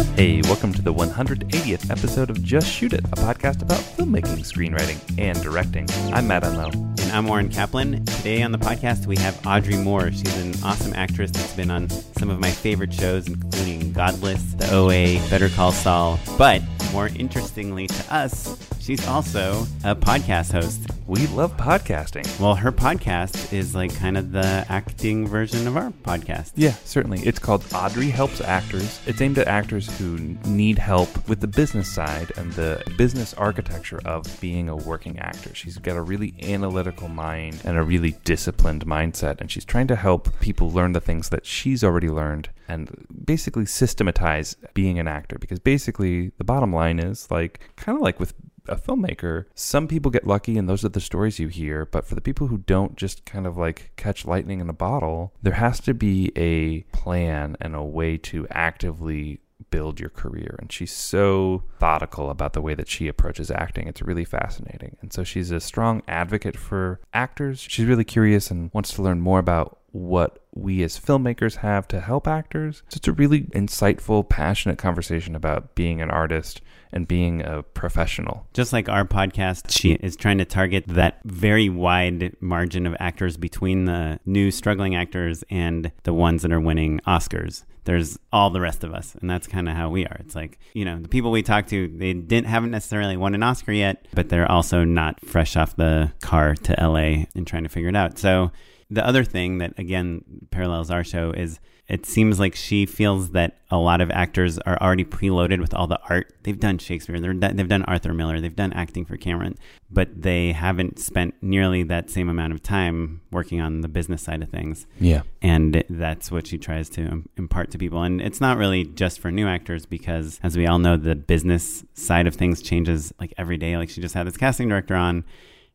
Hey, welcome to the 180th episode of Just Shoot It, a podcast about filmmaking, screenwriting, and directing. I'm Matt Enlow. And I'm Oren Kaplan. Today on the podcast, we have Audrey Moore. She's an awesome actress that's been on some of my favorite shows, including Godless, The OA, Better Call Saul. But more interestingly to us, she's also a podcast host. We love podcasting. Well, her podcast is like kind of the acting version of our podcast. Yeah, certainly. It's called Audrey Helps Actors. It's aimed at actors who need help with the business side and the business architecture of being a working actor. She's got a really analytical mind and a really disciplined mindset, and she's trying to help people learn the things that she's already learned and basically systematize being an actor. Because basically, the bottom line is like, kind of like with a filmmaker, some people get lucky and those are the stories you hear. But for the people who don't just kind of like catch lightning in a bottle, there has to be a plan and a way to actively build your career. And she's so thoughtful about the way that she approaches acting. It's really fascinating. And so she's a strong advocate for actors. She's really curious and wants to learn more about what we as filmmakers have to help actors. So It's a really insightful, passionate conversation about being an artist and being a professional. Just like our podcast, she is trying to target that very wide margin of actors between the new struggling actors and the ones that are winning Oscars. There's all the rest of us, and that's kind of how we are. It's like, you know, the people we talk to, they didn't haven't necessarily won an Oscar yet, but they're also not fresh off the car to LA and trying to figure it out. So the other thing that again parallels our show is it seems like she feels that a lot of actors are already preloaded with all the art. They've done Shakespeare, they've done Arthur Miller, they've done acting for camera, but they haven't spent nearly that same amount of time working on the business side of things. Yeah. And that's what she tries to impart to people. And it's not really just for new actors because, as we all know, the business side of things changes like every day. Like she just had this casting director on,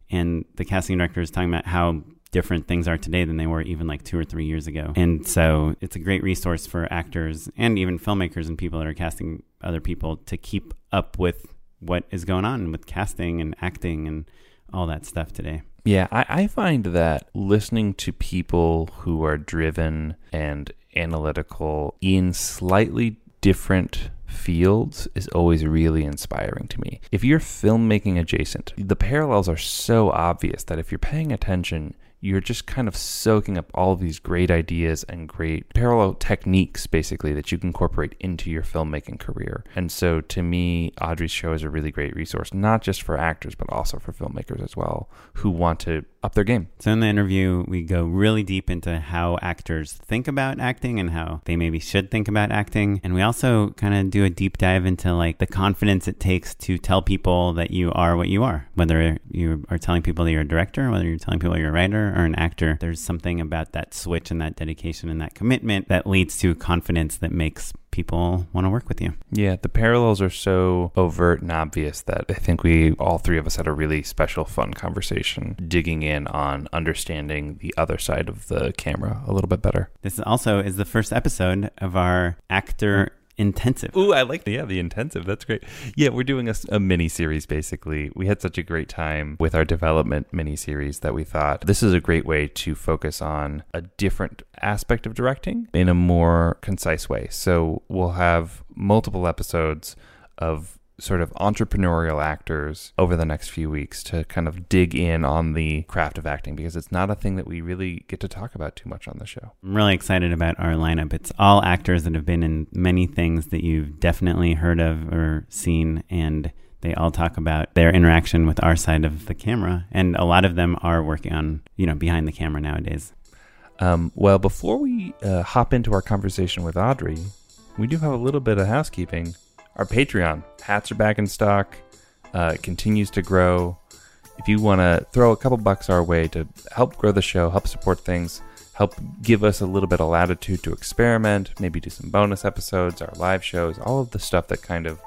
and the casting director is talking about how different things are today than they were even like two or three years ago. And so it's a great resource for actors and even filmmakers and people that are casting other people to keep up with what is going on with casting and acting and all that stuff today. Yeah, I, I find that listening to people who are driven and analytical in slightly different fields is always really inspiring to me. If you're filmmaking adjacent, the parallels are so obvious that if you're paying attention, you're just kind of soaking up all these great ideas and great parallel techniques, basically, that you can incorporate into your filmmaking career. And so, to me, Audrey's show is a really great resource, not just for actors, but also for filmmakers as well, who want to up their game. So, in the interview, we go really deep into how actors think about acting and how they maybe should think about acting. And we also kind of do a deep dive into like the confidence it takes to tell people that you are what you are, whether you are telling people that you're a director, whether you're telling people you're a writer or an actor. There's something about that switch and that dedication and that commitment that leads to confidence that makes people want to work with you. Yeah, the parallels are so overt and obvious that I think we all three of us had a really special, fun conversation digging in on understanding the other side of the camera a little bit better. This also is the first episode of our actor intensive. Ooh, I like the, yeah, the intensive. That's great. Yeah, we're doing a, a mini series basically. We had such a great time with our development mini series that we thought this is a great way to focus on a different aspect of directing in a more concise way. So we'll have multiple episodes of sort of entrepreneurial actors over the next few weeks to kind of dig in on the craft of acting because it's not a thing that we really get to talk about too much on the show. I'm really excited about our lineup. It's all actors that have been in many things that you've definitely heard of or seen, and they all talk about their interaction with our side of the camera. And a lot of them are working on, you know, behind the camera nowadays. Um, well, before we uh, hop into our conversation with Audrey, we do have a little bit of housekeeping. Our Patreon hats are back in stock. Uh, it continues to grow. If you want to throw a couple bucks our way to help grow the show, help support things, help give us a little bit of latitude to experiment, maybe do some bonus episodes, our live shows, all of the stuff that kind of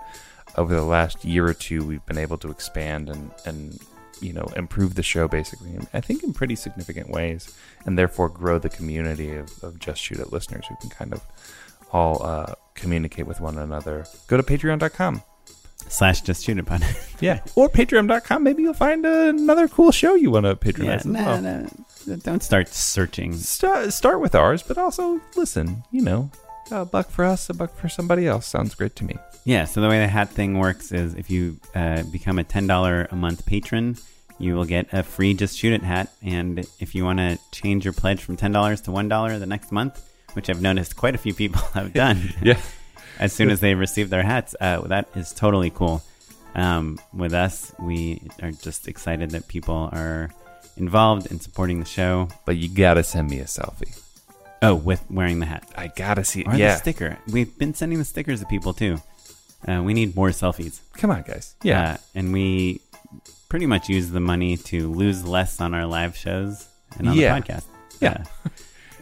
over the last year or two we've been able to expand and and you know improve the show basically i think in pretty significant ways and therefore grow the community of, of just shoot it listeners who can kind of all uh, communicate with one another go to patreon.com Slash just shoot it upon. yeah or patreon.com maybe you'll find another cool show you want to patronize yeah, well. no, no, don't start searching. Start, start with ours but also listen you know a buck for us a buck for somebody else sounds great to me Yeah, so the way the hat thing works is if you uh, become a $10 a month patron, you will get a free Just Shoot It hat. And if you want to change your pledge from $10 to $1 the next month, which I've noticed quite a few people have done yeah as soon as they receive their hats, uh, that is totally cool. Um, with us, we are just excited that people are involved in supporting the show. but you gotta send me a selfie Oh, with wearing the hat. i gotta see Or yeah the sticker. We've been sending the stickers to people too. Uh, we need more selfies. come on guys yeah Uh, and we pretty much use the money to lose less on our live shows and on Yeah. the podcast. Yeah.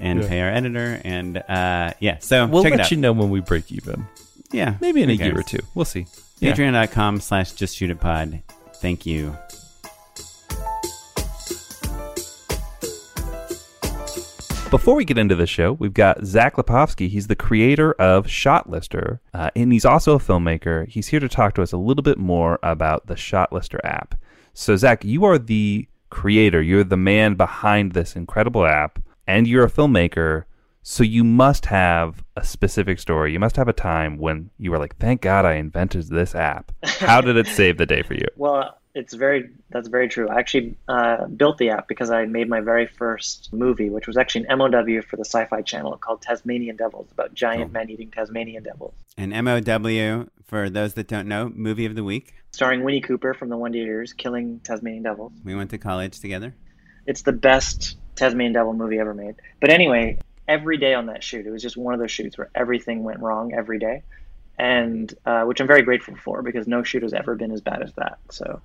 And Yeah. pay our editor. And uh, yeah, so We'll check let it out. you know when we break even. yeah. Maybe in a who year or two. We'll see. Yeah. Patreon.com slash just shoot it pod. Thank you. Before we get into the show, we've got Zach Lipovsky. He's the creator of ShotLister, uh, and he's also a filmmaker. He's here to talk to us a little bit more about the ShotLister app. So, Zach, you are the creator. You're the man behind this incredible app, and you're a filmmaker. So you must have a specific story. You must have a time when you were like, "Thank God I invented this app." How did it save the day for you? Well, it's very that's very true. I actually uh, built the app because I made my very first movie, which was actually an MOW for the Sci-Fi Channel called Tasmanian Devils, about giant men eating Tasmanian devils, And MOW, for those that don't know, movie of the week. starring Winnie Cooper from the Wonder Years killing Tasmanian devils. We went to college together. It's the best Tasmanian devil movie ever made. But anyway, every day on that shoot, it was just one of those shoots where everything went wrong every day, and uh, which I'm very grateful for because no shoot has ever been as bad as that. So.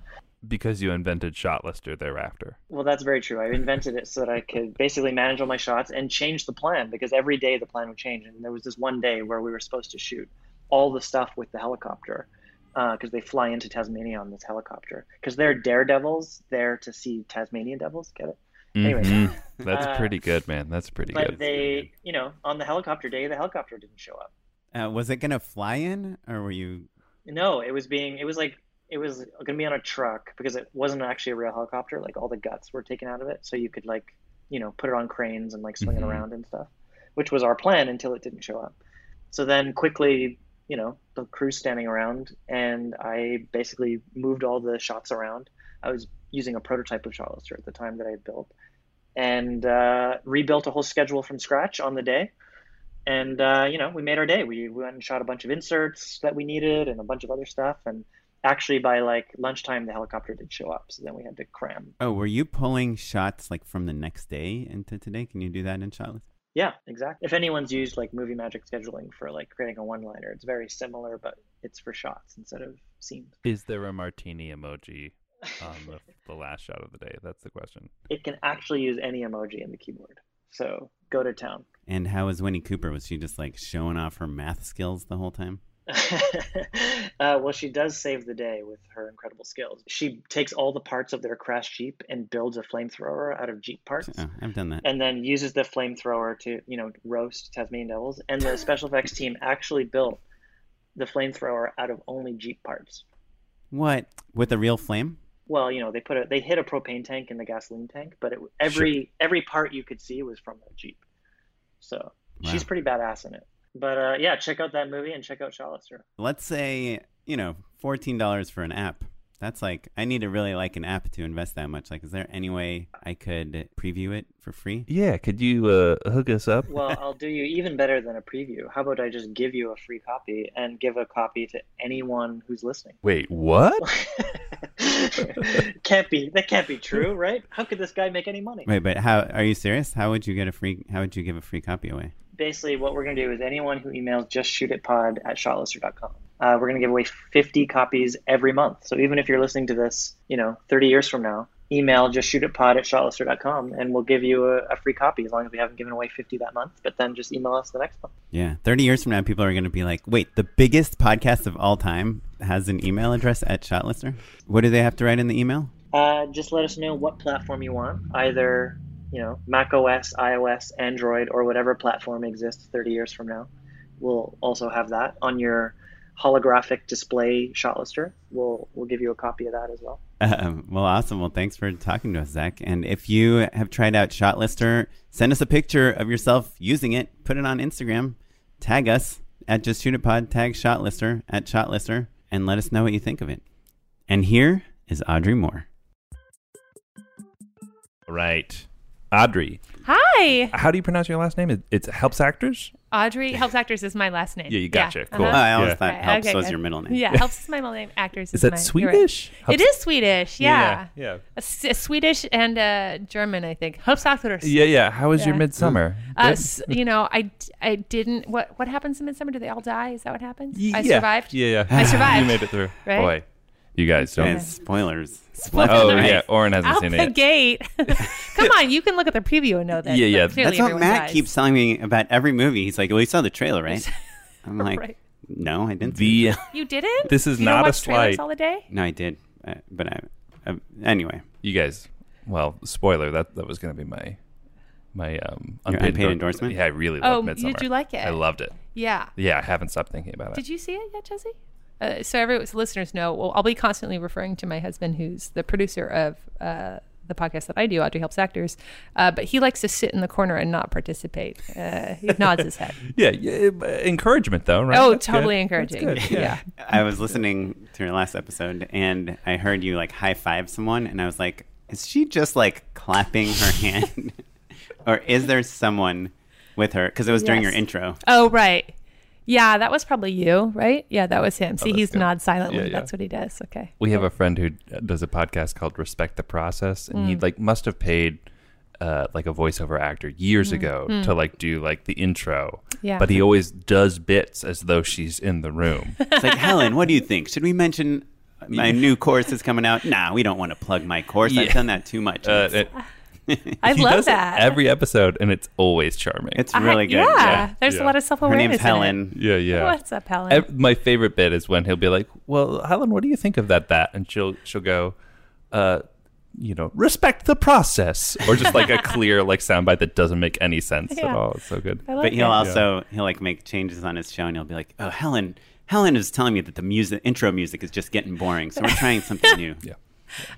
Because you invented Shot Lister thereafter. Well, that's very true. I invented it so that I could basically manage all my shots and change the plan because every day the plan would change. And there was this one day where we were supposed to shoot all the stuff with the helicopter because they fly into Tasmania on this helicopter because they're daredevils there to see Tasmanian devils. Get it? Anyway, Mhm. That's Uh, pretty good, man. That's pretty but good. they, you know, on the helicopter day, the helicopter didn't show up. Uh, was it going to fly in, or were you? No, it was being, it was like, it was going to be on a truck because it wasn't actually a real helicopter. Like all the guts were taken out of it. So you could like, you know, put it on cranes and like swing Mhm. it around and stuff, which was our plan until it didn't show up. So then quickly, you know, the crew's standing around and I basically moved all the shots around. I was using a prototype of Shot Lister at the time that I had built. And uh, rebuilt a whole schedule from scratch on the day. And uh, you know we made our day. We, we went and shot a bunch of inserts that we needed and a bunch of other stuff. And actually by like lunchtime the helicopter did show up. So then we had to cram. Oh, were you pulling shots like from the next day into today? Can you do that in Shot Lister? yeah exactly. If anyone's used like movie magic scheduling for like creating a one liner it's very similar but it's for shots instead of scenes. Is there a martini emoji on the, the last shot of the day? That's the question. it can actually use any emoji in the keyboard so go to town And how was Winnie Cooper? Was she just like showing off her math skills the whole time? uh, well, she does save the day with her incredible skills. She takes all the parts of their crash Jeep and builds a flamethrower out of Jeep parts. Oh, I've done that. And then uses the flamethrower to, you know, roast Tasmanian devils. And the special effects team actually built the flamethrower out of only Jeep parts. What with a real flame? Well, you know, they put a they hit a propane tank in the gasoline tank, but it, every every part you could see was from the Jeep. So she's pretty badass in it. But uh, yeah, check out that movie and check out Shotlister. Let's say you know, fourteen dollars for an app. That's like I need to really like an app to invest that much. Like, is there any way I could preview it for free? Yeah, could you uh, hook us up? Well, I'll do you even better than a preview. How about I just give you a free copy and give a copy to anyone who's listening? Wait, what? can't be that can't be true, right? How could this guy make any money? Wait, but how are you serious? How would you get a free? How would you give a free copy away? Basically, what we're going to do is anyone who emails just shoot it pod at shotlister.com, uh, we're going to give away 50 copies every month. So even if you're listening to this, you know, 30 years from now, email just shoot it pod at shotlister.com and we'll give you a, a free copy as long as we haven't given away 50 that month. But then just email us the next month. Yeah, thirty years from now, people are going to be like, "Wait, the biggest podcast of all time has an email address at Shotlister. What do they have to write in the email?" Uh, just let us know what platform you want, either you know Mac OS, iOS, Android, or whatever platform exists 30 years from now. We'll also have that on your holographic display shotlister. We'll we'll give you a copy of that as well. Um, well, awesome. Well, thanks for talking to us, Zach. And if you have tried out Shotlister, send us a picture of yourself using it. Put it on Instagram. Tag us at Just Shoot It Pod. Tag Shotlister at Shotlister, and let us know what you think of it. And here is Audrey Moore. All right. Audrey. Hi, How do you pronounce your last name? It, it's Helps Actors? Audrey. Helps actors is my last name. Yeah, you gotcha. Cool. uh-huh. I always Yeah. thought Okay, helps okay, was good. your middle name. Yeah, helps is my middle name. Actors Is is, that my, you're right. Swedish? It is Swedish. Yeah, Yeah. A, S- a Swedish and uh, German, I think. Helps actors. Yeah, yeah. How was your midsummer? Uh, Good? you know, I, I didn't. What what happens in midsummer? Do they all die? Is that what happens? Y- I yeah. survived. Yeah, yeah. I survived. You made it through. Right? Boy, you guys don't. And spoilers. Oh, yeah. Oren hasn't Out seen the it. yet. gate. Come on, you can look at the preview and know that. Yeah, yeah. That's what Matt dies. keeps telling me about every movie. He's like, "Well, you saw the trailer, right?" I'm like, Right. "No, I didn't." see The it." You didn't? This is You don't not a watch slight. all the day. No, I did, uh, but I. Uh, anyway, you guys. Well, spoiler. That that was going to be my my um Your unpaid endorsement? Yeah, I really Oh, loved you Midsommar. do like it? I loved it. Yeah. Yeah, I haven't stopped thinking about it. Did you see it yet, Jesse? Uh, so every listeners know. Well, I'll be constantly referring to my husband, who's the producer of uh, the podcast that I do, Audrey Helps Actors. Uh, but he likes to sit in the corner and not participate. Uh, he nods his head. Yeah, yeah, uh, encouragement though, right? Oh, That's totally That's encouraging. good, Yeah. I was listening to your last episode, and I heard you like high five someone, and I was like, "Is she just like clapping her hand, or is there someone with her?" Because it was during your intro. Oh, right. Yeah, that was probably you, right? Yeah, that was him. See, that's he's good. nod silently. Yeah, yeah. That's what he does. Okay. We have a friend who does a podcast called Respect the Process, and Mm. he like must have paid uh, like a voiceover actor years ago to like do like the intro. Mm. Yeah. But he always does bits as though she's in the room. It's like, Helen, what do you think? Should we mention my new course is coming out? Nah, we don't want to plug my course. I've done that too much. Uh, it- I he love does that. every episode, and it's always charming. it's I- really good. Yeah, there's Yeah. a lot of self Her awareness. name's Helen. yeah, yeah. What's up, Helen? Ev- my favorite bit is when he'll be like, "Well, Helen, what do you think of that? That?" And she'll she'll go, uh, you know, respect the process, or just like a clear like soundbite that doesn't make any sense at all. It's so good. Like But he'll it. also he'll like make changes on his show, and he'll be like, "Oh, Helen, Helen is telling me that the music intro music is just getting boring, so we're trying something new." Yeah.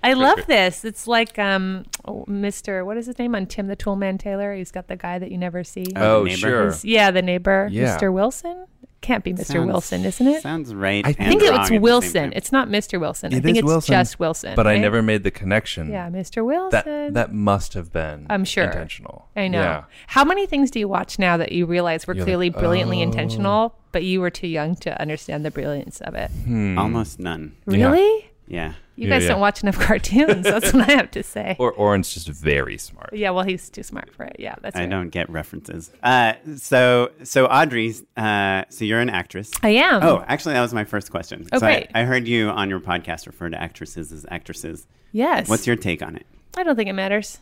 I love this. It's like um, oh, Mr. What is his name on Tim the Toolman Taylor? He's got the guy that you never see. Oh, Oh, sure. He's- yeah, the neighbor, Yeah. Mr. Wilson. Can't be Mr. Sounds- Wilson, isn't it? Sounds right. I think wrong it's at the same Wilson. It's not Mr. Wilson. I think it's Wilson, just Wilson. But I never made the connection. Yeah, Mr. Wilson. That that must have been. I'm sure. intentional. I know. Yeah. How many things do you watch now that you realize were You're clearly like, brilliantly oh. intentional, but you were too young to understand the brilliance of it? Hmm. almost none. Really? Yeah. You Yeah, guys yeah. don't watch enough cartoons. That's what I have to say. Or Oren's just very smart. yeah, well, he's too smart for it. Yeah, that's I right. don't get references. Uh, so so Audrey, uh, so you're an actress. I am. Oh, actually, that was my first question. Oh, so I, great. I heard you on your podcast refer to actresses as actresses. yes. What's your take on it? I don't think it matters.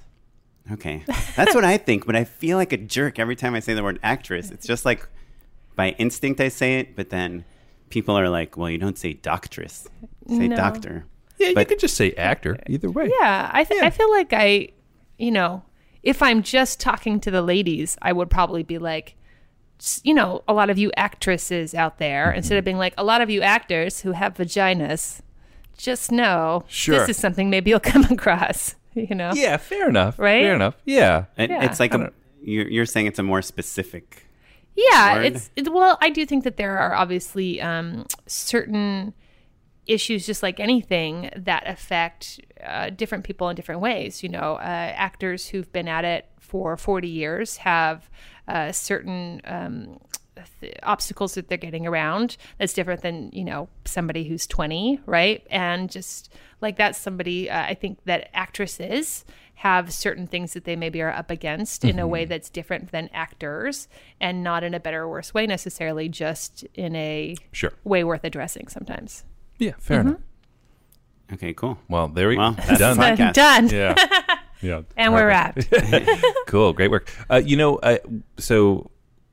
Okay, that's what I think, but I feel like a jerk every time I say the word actress. It's just like by instinct I say it, but then people are like, "Well, you don't say doctress, say No. doctor." Yeah, you could just say actor either way. Yeah, I th- I feel like I, you know, if I'm just talking to the ladies, I would probably be like, you know, a lot of you actresses out there, Mm-hmm. instead of being like a lot of you actors who have vaginas, just know Sure. this is something maybe you'll come across. You know, Yeah, fair enough. Right? Fair enough. Yeah. It, Yeah. It's like I a, don't- you're, you're saying it's a more specific. Yeah, word? it's it, well, I do think that there are obviously um, certain issues just like anything that affect uh, different people in different ways. You know, uh, actors who've been at it for 40 years have uh, certain um, th- obstacles that they're getting around that's different than you know somebody who's 20 right and just like that's somebody uh, i think that actresses have certain things that they maybe are up against in a way that's different than actors and not in a better or worse way necessarily just in a Sure. way worth addressing sometimes Yeah, fair enough. Okay, cool. Well, there we Well, that's done. podcast. done Yeah. Yeah. and we're wrapped cool great work uh, you know uh, so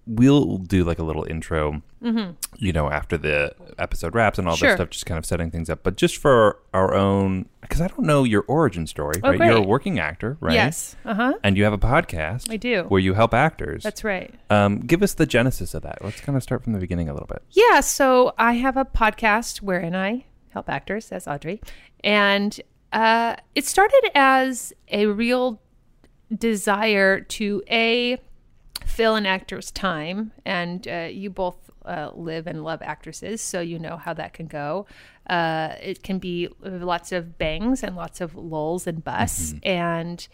we'll do like a little intro you know after the episode wraps and all Mm-hmm. Sure. that stuff just kind of setting things up. But just for our own because i don't know your origin story Oh, right? You're a working actor right? Yes. Uh-huh. And you have a podcast I do. where you help actors. That's right. Um, give us the genesis of that. Let's kind of start from the beginning a little bit. Yeah, so I have a podcast wherein I help actors, as Audrey, and uh, it started as a real desire to a fill an actor's time, and uh, you both uh, live and love actresses, so you know how that can go. Uh, it can be lots of bangs and lots of lulls and busts, and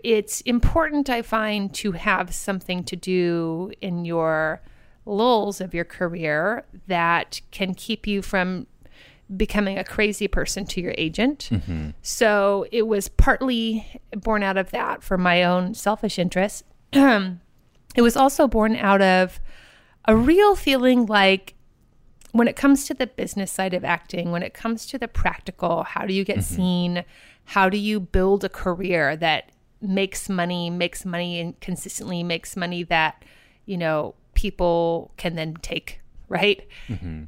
it's important, I find, to have something to do in your lulls of your career that can keep you from becoming a crazy person to your agent. So it was partly born out of that for my own selfish interest. it was also born out of a real feeling like when it comes to the business side of acting, when it comes to the practical, how do you get mm-hmm. seen? How do you build a career that makes money, makes money and consistently makes money that, you know, people can then take, right? Mm-hmm.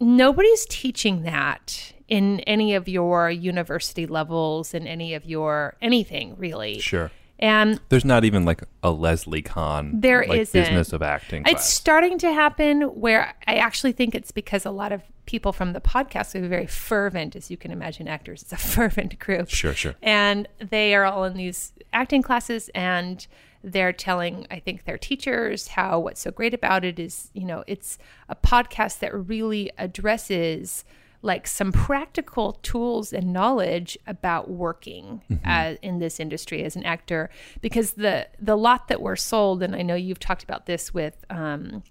Nobody's teaching that in any of your university levels, in any of your anything really. sure And there's not even like a leslie Kahn There like, isn't. business of acting It's class. starting to happen where I actually think it's because a lot of people from the podcast are very fervent, as you can imagine, actors. It's a fervent group. Sure, sure. And they are all in these acting classes and they're telling, I think, their teachers how what's so great about it is, you know, it's a podcast that really addresses like some practical tools and knowledge about working as, in this industry as an actor because the the lot that we're sold and I know you've talked about this with um,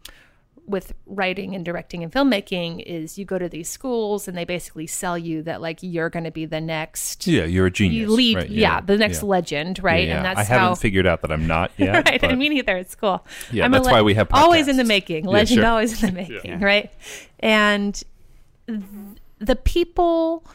with writing and directing and filmmaking is you go to these schools and they basically sell you that like you're going to be the next yeah you're a genius lead right, yeah, the next yeah. legend right Yeah, and yeah. that's I haven't how figured out that I'm not yet. right and me neither it's cool Yeah, I'm that's why we have always in the podcasts. making Yeah, legend sure. always in the making right and th- the people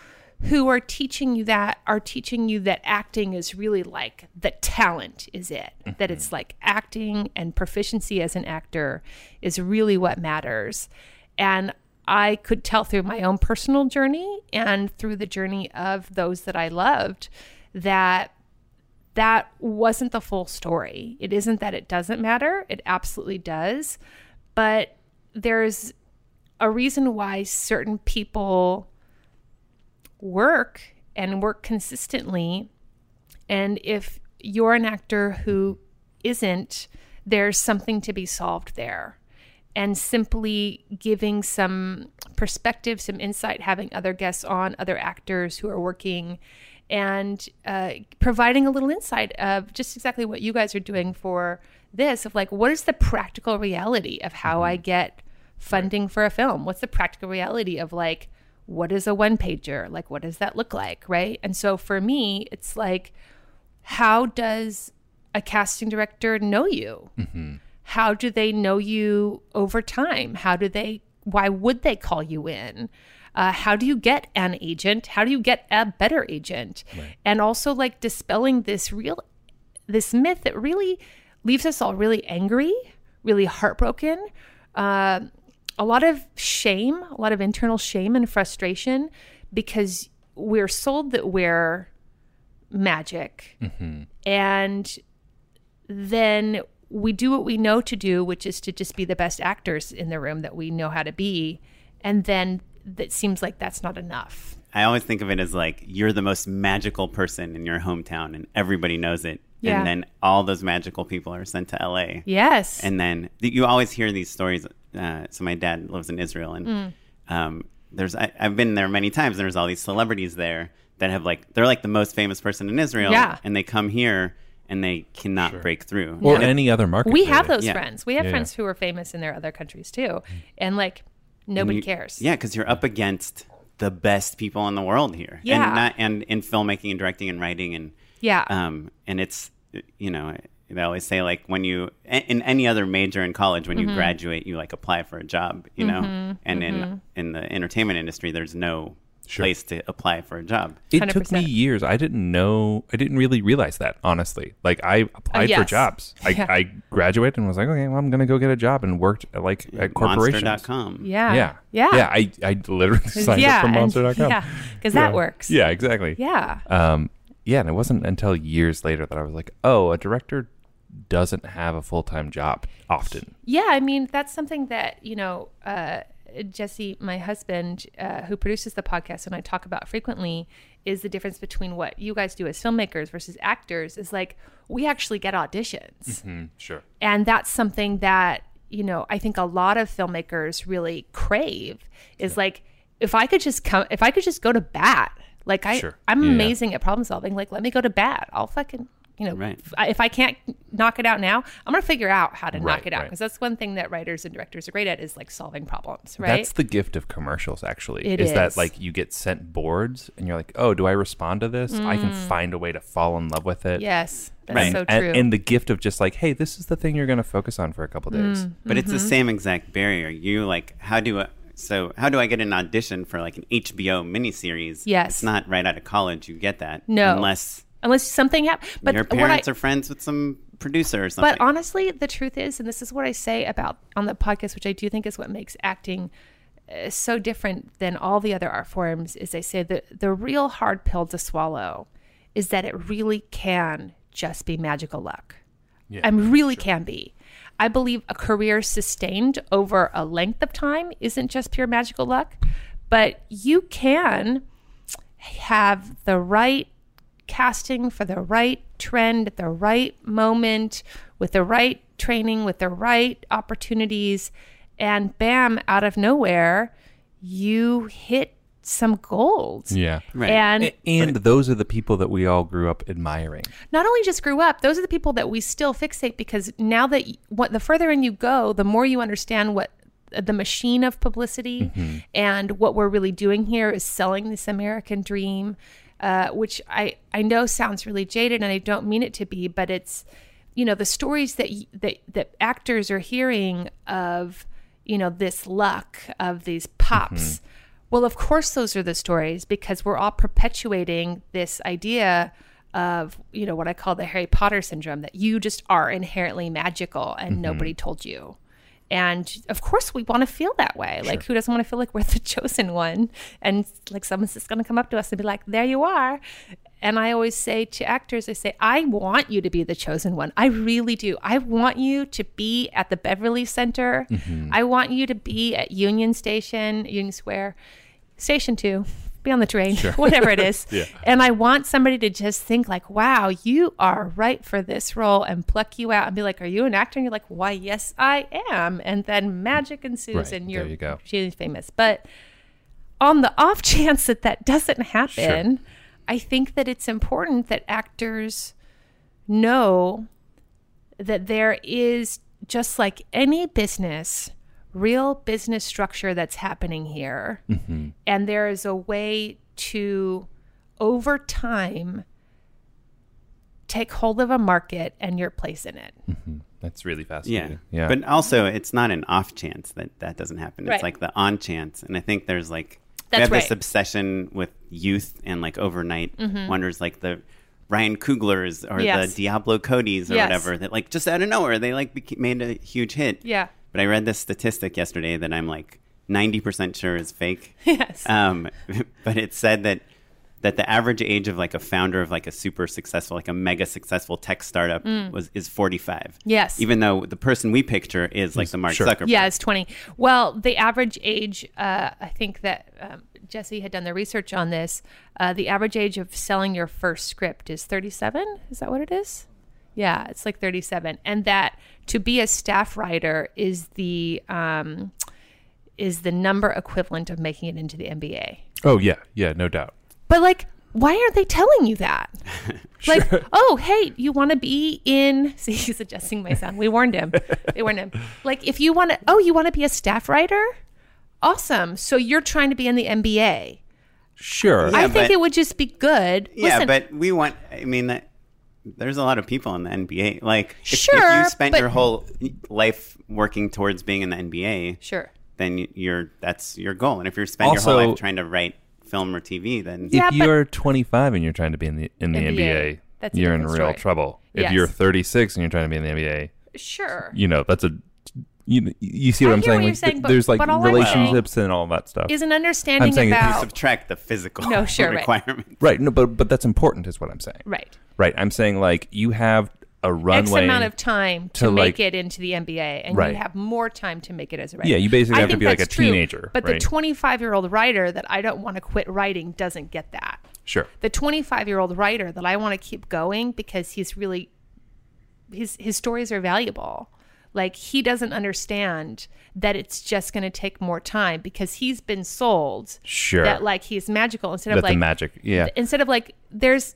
who are teaching you that are teaching you that acting is really like the talent is it that Mm-hmm. it's like acting and proficiency as an actor is really what matters and i could tell through my own personal journey and through the journey of those that i loved that that wasn't the full story. It isn't that it doesn't matter, it absolutely does. But there's a reason why certain people work and work consistently. And if you're an actor who isn't, there's something to be solved there. And simply giving some perspective, some insight, having other guests on, other actors who are working, and uh, providing a little insight of just exactly what you guys are doing for this of like, what is the practical reality of how I get funding for a film? What's the practical reality of like, what is a one pager? Like, what does that look like? Right. And so for me, it's like, how does a casting director know you? How do they know you over time? How do they, why would they call you in? Uh, how do you get an agent? How do you get a better agent? And also like dispelling this real, this myth that really leaves us all really angry, really heartbroken. Uh, a lot of shame, a lot of internal shame and frustration because we're sold that we're magic. Mm-hmm. And then we do what we know to do, which is to just be the best actors in the room that we know how to be. And then that seems like that's not enough. I always think of it as like you're the most magical person in your hometown and everybody knows it. Yeah. And then all those magical people are sent to LA. Yes. And then th- you always hear these stories. Uh, so my dad lives in Israel, and Mm. um, there's I, I've been there many times. And there's all these celebrities there that have like they're like the most famous person in Israel, Yeah. and they come here and they cannot break through. or And it- any other market. we have those Yeah. friends. We have Yeah, friends yeah. who are famous in their other countries too, and like nobody you- cares. Yeah, because you're up against the best people in the world here. Yeah. and not and in filmmaking and directing and writing and Yeah. um and it's you know they always say like when you in any other major in college when Mm-hmm. you graduate you like apply for a job you know and in in the entertainment industry there's no Sure. place to apply for a job It took me years. I didn't know. I didn't really realize that honestly. Like I applied for yes. jobs. I, Yeah. I graduated and was like, okay, well, I'm gonna go get a job and worked at, like at corporations. monster.com yeah. Yeah, Yeah. yeah. I, I literally signed yeah. up for and- Monster.com. Yeah. Because that works. Yeah, exactly. Yeah. Um, yeah, and it wasn't until years later that I was like, oh, a director doesn't have a full time job often. Yeah, I mean that's something that you know uh, Jesse, my husband, uh, who produces the podcast, and I talk about frequently, is the difference between what you guys do as filmmakers versus actors. Is like we actually get auditions, Sure. and that's something that you know I think a lot of filmmakers really crave. Is like if I could just come, if I could just go to bat. Like I, Sure. I'm Yeah, yeah. amazing at problem solving. Like let me go to bat. I'll fucking. You know, Right. if I- can't knock it out now, I'm gonna figure out how to knock it out right. because that's one thing that writers and directors are great at is like solving problems, right? That's the gift of commercials, actually. It is, that is. like you get sent boards and you're like, oh, do I respond to this? I can find a way to fall in love with it. Mm. yes, that's Right. so And, true. and the gift of just like, hey, this is the thing you're going to focus on for a couple days. but it's the Mm-hmm. same exact barrier you like how do I so how do I get an audition for like an HBO miniseries? Yes. It's not right out of college you get that. No. Unless Unless something happens, but your what I, parents are friends with some producer or something. But honestly, the truth is, and this is what I say about on the podcast, which I do think is what makes acting uh, so different than all the other art forms, is I say that the real hard pill to swallow is that it really can just be magical luck. Yeah, I mean, really can be. I believe a career sustained over a length of time isn't just pure magical luck, but you can have the right casting for the right trend at the right moment with the right training, with the right opportunities, and bam, out of nowhere, you hit some gold. Yeah. Right. And And those are the people that we all grew up admiring. not only just grew up, those are the people that we still fixate because now that y- what the further in you go, the more you understand what the machine of publicity and what we're really doing here is selling this American dream, uh, which I I know sounds really jaded and I don't mean it to be, but it's you know the stories that that that actors are hearing of you know this luck of these pops. Well, of course, those are the stories because we're all perpetuating this idea of, you know, what I call the Harry Potter syndrome that you just are inherently magical and mm-hmm. nobody told you. And of course, we want to feel that way. Like, who doesn't want to feel like we're the chosen one? And like, someone's just going to come up to us and be like, there you are. And I always say to actors, I say, I want you to be the chosen one. I really do. I want you to be at the Beverly Center. Mm-hmm. I want you to be at Union Station, Union Square, Station 2, be on the train, whatever it is. And I want somebody to just think like, wow, you are right for this role and pluck you out and be like, are you an actor? And you're like, why, yes, I am. And then magic ensues Right, and you're you go. really famous. But on the off chance that that doesn't happen, I think that it's important that actors know that there is just like any business, real business structure that's happening here. And there is a way to, over time, take hold of a market and your place in it. That's really fascinating. Yeah. yeah. But also, it's not an off chance that that doesn't happen. Right. It's like the on chance. And I think there's like, we have this right. Mm-hmm. obsession with youth and like overnight wonders, like the Ryan Coogler's or Yes. the Diablo Cody's or Yes. whatever that like just out of nowhere they like beca- made a huge hit. Yeah. But I read this statistic yesterday that I'm like 90% sure is fake. Yes. Um, but it said that that the average age of like a founder of like a super successful, like a mega successful tech startup was is 45. Mm. Yes. Even though the person we picture is like the Mark Sure. Zuckerberg. Yeah, it's 20. Well, the average age, uh, I think that um, Jesse had done the research on this. Uh, the average age of selling your first script is 37. Is that what it is? Yeah, it's like 37. And that to be a staff writer is the. Um, is the number equivalent of making it into the NBA. Oh yeah, yeah, no doubt. But like, why aren't they telling you that? Like, oh, hey, you want to be in? See, he's adjusting my sound. We warned him. They warned him. Like, if you want to, oh, you want to be a staff writer? Awesome. So you're trying to be in the NBA. Sure. I think but- it would just be good. Yeah, Listen, but we want. I mean, that, there's a lot of people in the NBA. Like, if, if Sure, you spent but- your whole life working towards being in the NBA, sure. then you're that's your goal. And if you're spending your whole life trying to write film or TV, then if but- you're 25 and you're trying to be in the in the NBA, NBA, that's you're in real story. trouble. If Yes. you're 36 and you're trying to be in the NBA, Sure. you know that's a you, you see what I I'm hear what saying? you're Like, saying, but- there's like but all relationships and all that stuff. Is an understanding saying if you you about subtract the physical No, sure, right. requirement. right. No, but but that's important, is what I'm saying. right Right. I'm saying like you have a runway. X amount of time to, to, make like- it into the NBA, and Right. you have more time to make it as a writer. Yeah, you basically I have to be like a true, teenager, But right? the 25 year old writer that I don't want to quit writing doesn't get that. Sure. The 25 year old writer that I want to keep going because he's really his his stories are valuable. Like he doesn't understand that it's just going to take more time because he's been sold Sure. that like he's magical instead That of like the magic. Yeah. instead of like there's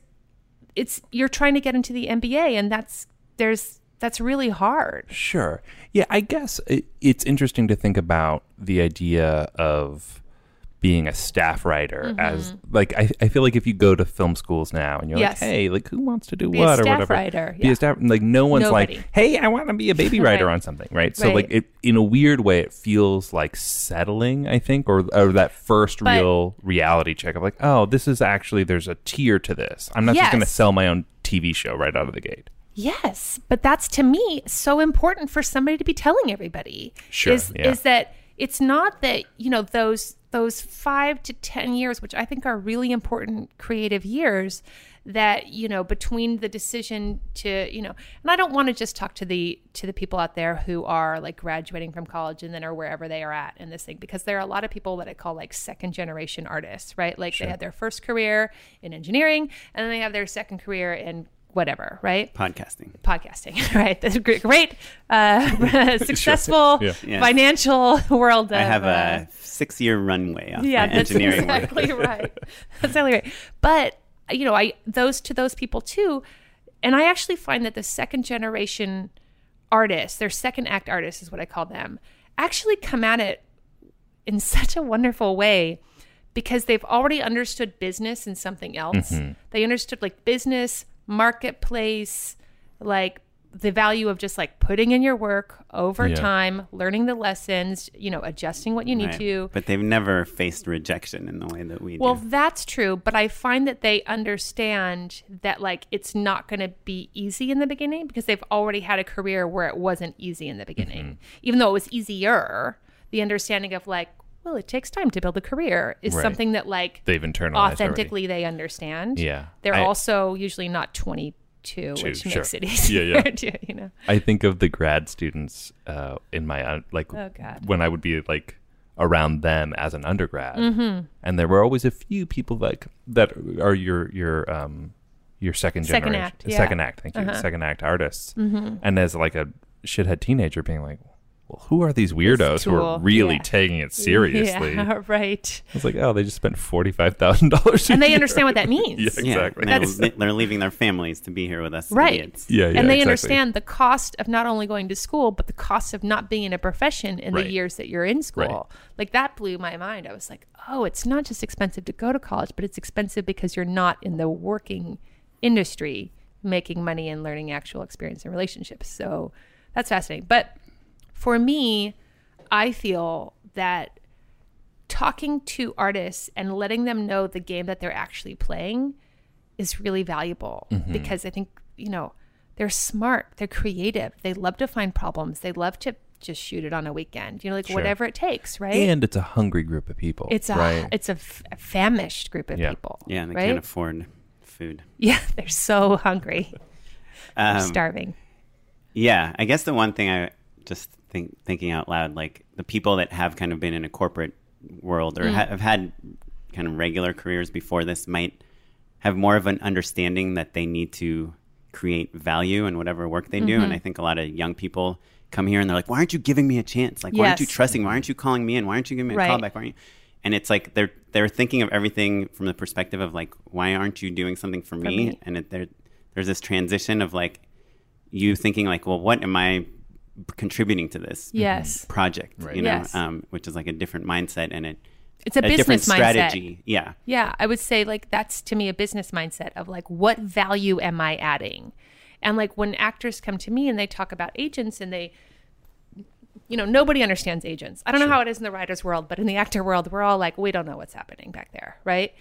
it's you're trying to get into the NBA, and that's there's that's really hard. Sure. Yeah, I guess it, it's interesting to think about the idea of being a staff writer as like I, I feel like if you go to film schools now and you're Mm-hmm. Yes. like, hey, like who wants to do Be what or whatever, writer, be yeah. a staff like no one's Nobody. like, hey, I want to be a baby writer Right. on something, right? So like it in a weird way, it feels like settling, I think, or or that first But- real reality check of like, oh, this is actually there's a tier to this. I'm not just going to sell my own TV show right out of the gate. Yes, but that's to me so important for somebody to be telling everybody. Sure, is yeah. is that it's not that you know those those five to ten years, which I think are really important creative years. That you know between the decision to you know, and I don't want to just talk to the to the people out there who are like graduating from college and then or wherever they are at in this thing because there are a lot of people that I call like second generation artists, right? Like they had their first career in engineering and then they have their second career in whatever, right? Podcasting. podcasting, right? That's a great, great uh, successful Yeah. Financial world. Of, I have uh, a six-year runway off yeah, my that's engineering work. exactly right. That's exactly right. But you know, I those to those people too, and I actually find that the second generation artists, their second act artists is what I call them, actually come at it in such a wonderful way because they've already understood business and something else. Mm-hmm. They understood like business, marketplace, like the value of just like putting in your work over Yeah. time, learning the lessons, you know, adjusting what you need Right. to. But they've never faced rejection in the way that we Well, do. that's true, but I find that they understand that like it's not going to be easy in the beginning because they've already had a career where it wasn't easy in the beginning. Mm-hmm. Even though it was easier, the understanding of like, well, it takes time to build a career is Right. something that like They've internalized already. authentically they understand. Yeah. They're I- also usually not 22, Two, which sure. makes it easier Yeah, yeah. to, you know. I think of the grad students uh, in my uh, like Oh, God. when I would be like around them as an undergrad, Mm-hmm. and there were always a few people like that are your your um your second Second generation act, yeah. second act thank you Uh-huh. second act artists, and as like a shithead teenager being like, well, who are these weirdos who are really yeah. taking it seriously? Yeah, right. I was like, oh, they just spent forty five thousand dollars, And they understand what that means. Yeah, yeah, exactly. and they're, That's- they're leaving their families to be here with us Right. idiots. Yeah, yeah, and they exactly. understand the cost of not only going to school, but the cost of not being in a profession in Right. the years that you're in school. Like that blew my mind. I was like, oh, it's not just expensive to go to college, but it's expensive because you're not in the working industry making money and learning actual experience and relationships. So that's fascinating. But for me, I feel that talking to artists and letting them know the game that they're actually playing is really valuable Mm-hmm. because I think, you know, they're smart, they're creative, they love to find problems, they love to just shoot it on a weekend, you know, like Sure. whatever it takes, right? and it's a hungry group of people. it's a right? it's a, f- a famished group of Yeah. people. Yeah, and they right? can't afford food. Yeah, they're so hungry, Um, starving. Yeah, I guess the one thing I just think thinking out loud, like the people that have kind of been in a corporate world or Mm. ha- have had kind of regular careers before this might have more of an understanding that they need to create value in whatever work they do. And I think a lot of young people come here and they're like, "Why aren't you giving me a chance? Like, why aren't you trusting? Why aren't you calling me in? Why aren't you giving me a Right. call back? Why aren't you?" And it's like they're they're thinking of everything from the perspective of like, "Why aren't you doing something for me?" me. And it, there there's this transition of like you thinking like, "Well, what am I contributing to this?" Yes. project, you know, Yes. um, which is like a different mindset and it, It's a, different business mindset. strategy. Yeah. Yeah, I would say like that's to me a business mindset of like what value am I adding? And like when actors come to me and they talk about agents and they you know, nobody understands agents. I don't know how it is in the writer's world, but in the actor world, we're all like, we don't know what's happening back there, right?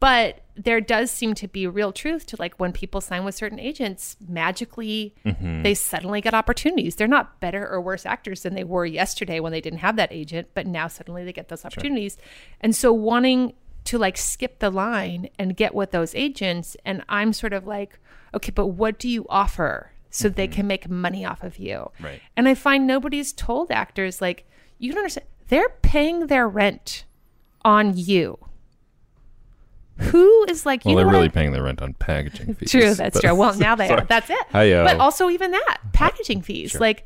But there does seem to be real truth to like when people sign with certain agents, magically mm-hmm. they suddenly get opportunities. They're not better or worse actors than they were yesterday when they didn't have that agent, but now suddenly they get those opportunities. And so wanting to like skip the line and get with those agents, and I'm sort of like, okay, but what do you offer so they mm-hmm. can make money off of you? Right. And I find nobody's told actors like, you don't understand. They're paying their rent on you. Who is like, you Well, they're really I- paying their rent on packaging fees. True, that's true. Well, now they are. That's it. Hi-yo. But also even that packaging fees. Like,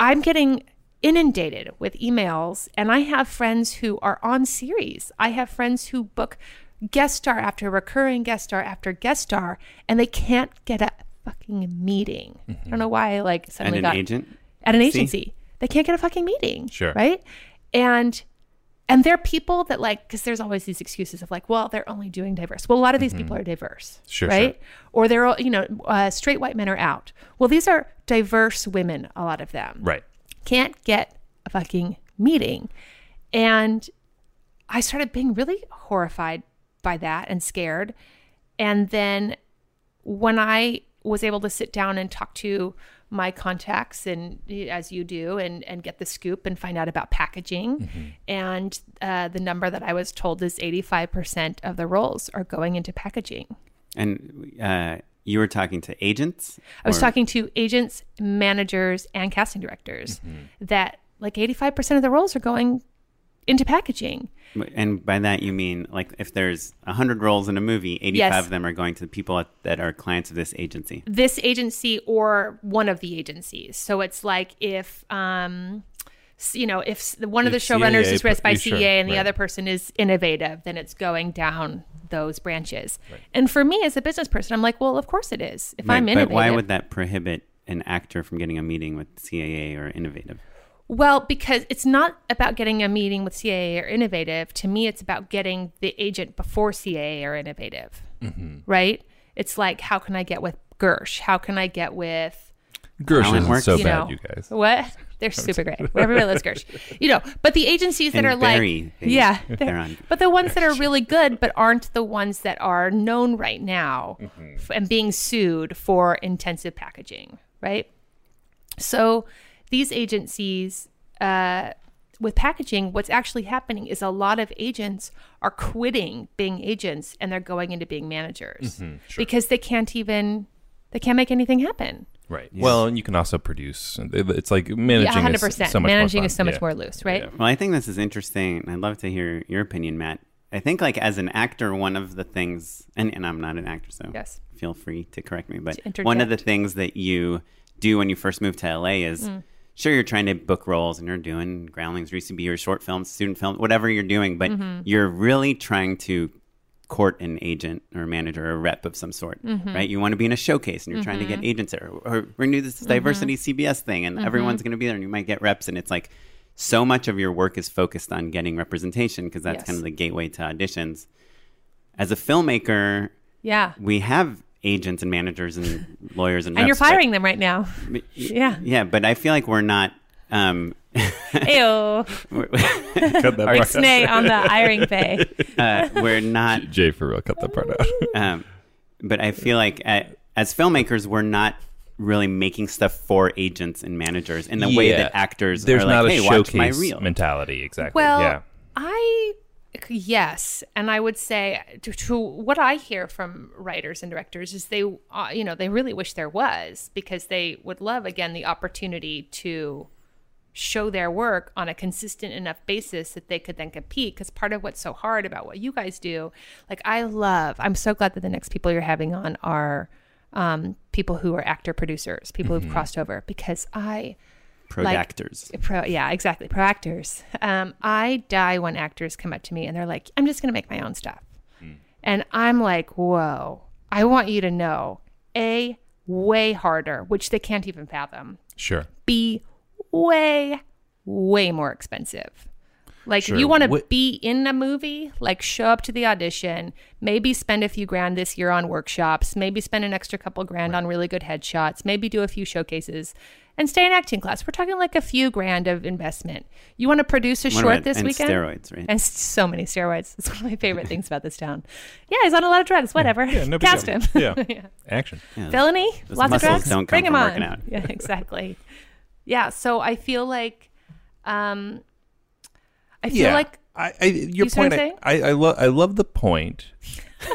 I'm getting inundated with emails, and I have friends who are on series. I have friends who book guest star after recurring guest star after guest star, and they can't get a fucking meeting. I don't mm-hmm. know why. I like And suddenly an got agent. at an See? agency. They can't get a fucking meeting. Sure. Right. And and they're people that like because there's always these excuses of like, well, they're only doing diverse. Well, a lot of these people are diverse, Mm-hmm. Sure, right? sure. Or they're all you know uh, straight white men are out. Well, these are diverse women. A lot of them Right. can't get a fucking meeting, and I started being really horrified by that and scared. And then when I was able to sit down and talk to my contacts and as you do and and get the scoop and find out about packaging and uh, the number that I was told is 85% of the roles are going into packaging. And uh, you were talking to agents? I was Or- talking to agents, managers and casting directors that like 85% of the roles are going into packaging. And by that, you mean like if there's 100 roles in a movie, 85 Yes. of them are going to the people at, that are clients of this agency. this agency or one of the agencies. So it's like if um you know if one of the If showrunners CAA is raised by put- sure, and the right. other person is innovative, then it's going down those branches. And for me as a business person, I'm like, well, of course it is. If I'm Right, innovative, but why would that prohibit an actor from getting a meeting with CAA or Innovative? Well, because it's not about getting a meeting with CAA or Innovative. To me, it's about getting the agent before CAA or Innovative, Mm-hmm. right? It's like, how can I get with Gersh? How can I get with Gersh Talent isn't works, so you bad, know, you guys. What? They're super great. Everybody loves Gersh. You know, but the agencies that And are Barry, like, they- yeah, they're on. but the ones that are really good, but aren't the ones that are known right now Mm-hmm. f- and being sued for intensive packaging, right? So these agencies, uh, with packaging, what's actually happening is a lot of agents are quitting being agents and they're going into being managers Mm-hmm, because they can't even they can't make anything happen. Right. Well, and you can also produce. It's like managing. Yeah, hundred is percent. So much Managing fun. is so much Yeah. more loose, right? Yeah. Well, I think this is interesting. and I'd love to hear your opinion, Matt. I think, like, as an actor, one of the things, and, and I'm not an actor, so Yes. feel free to correct me, but one of the things that you do when you first move to LA is Mm. Sure, you're trying to book roles and you're doing Groundlings, B, or short films, student film, whatever you're doing, but Mm-hmm. you're really trying to court an agent or a manager or a rep of some sort, Mm-hmm. right? You want to be in a showcase and you're trying to get agents there, or, or renew this Mm-hmm. diversity CBS thing, and everyone's going to be there, and you might get reps, and it's like so much of your work is focused on getting representation because that's Yes. kind of the gateway to auditions. As a filmmaker, Yeah. we have agents and managers and lawyers and And you're reps, but- firing them right now. Yeah. yeah, but I feel like we're not. Um, Ew. Cut that part out. Ixnay on the hiring pay. uh, we're not. Jay, for real, cut that part out. Um, but I feel like uh, as filmmakers, we're not really making stuff for agents and managers in the way that actors There's are not like, a "Hey, watch my showcase reel." mentality. Exactly. Well, yeah. I yes, and I would say to, to what I hear from writers and directors is they, uh, you know, they really wish there was because they would love again the opportunity to show their work on a consistent enough basis that they could then compete because part of what's so hard about what you guys do like i love i'm so glad that the next people you're having on are um, people who are actor producers, people who've crossed over, because I Pro like- actors. Pro, yeah, exactly. Pro actors. Um, I die when actors come up to me and they're like, I'm just going to make my own stuff. And I'm like, whoa, I want you to know A, way harder, which they can't even fathom. Sure. B, way, way more expensive. Like, Sure. if you want to What- be in a movie, like, show up to the audition, maybe spend a few grand this year on workshops, maybe spend an extra couple grand on really good headshots, maybe do a few showcases, and stay in acting class. We're talking like a few grand of investment. You want to produce a What short about- this and weekend? steroids, right? And so many steroids. It's one of my favorite things about this town. Yeah, he's on a lot of drugs. Whatever. Yeah, no big Cast him. Yeah. Action. Yeah. Felony? Those Lots of muscles drugs? don't come Bring him on. out. Yeah, exactly. yeah, so I feel like, um, I feel yeah. like I, I your You point. I'm I, I, I love I love the point.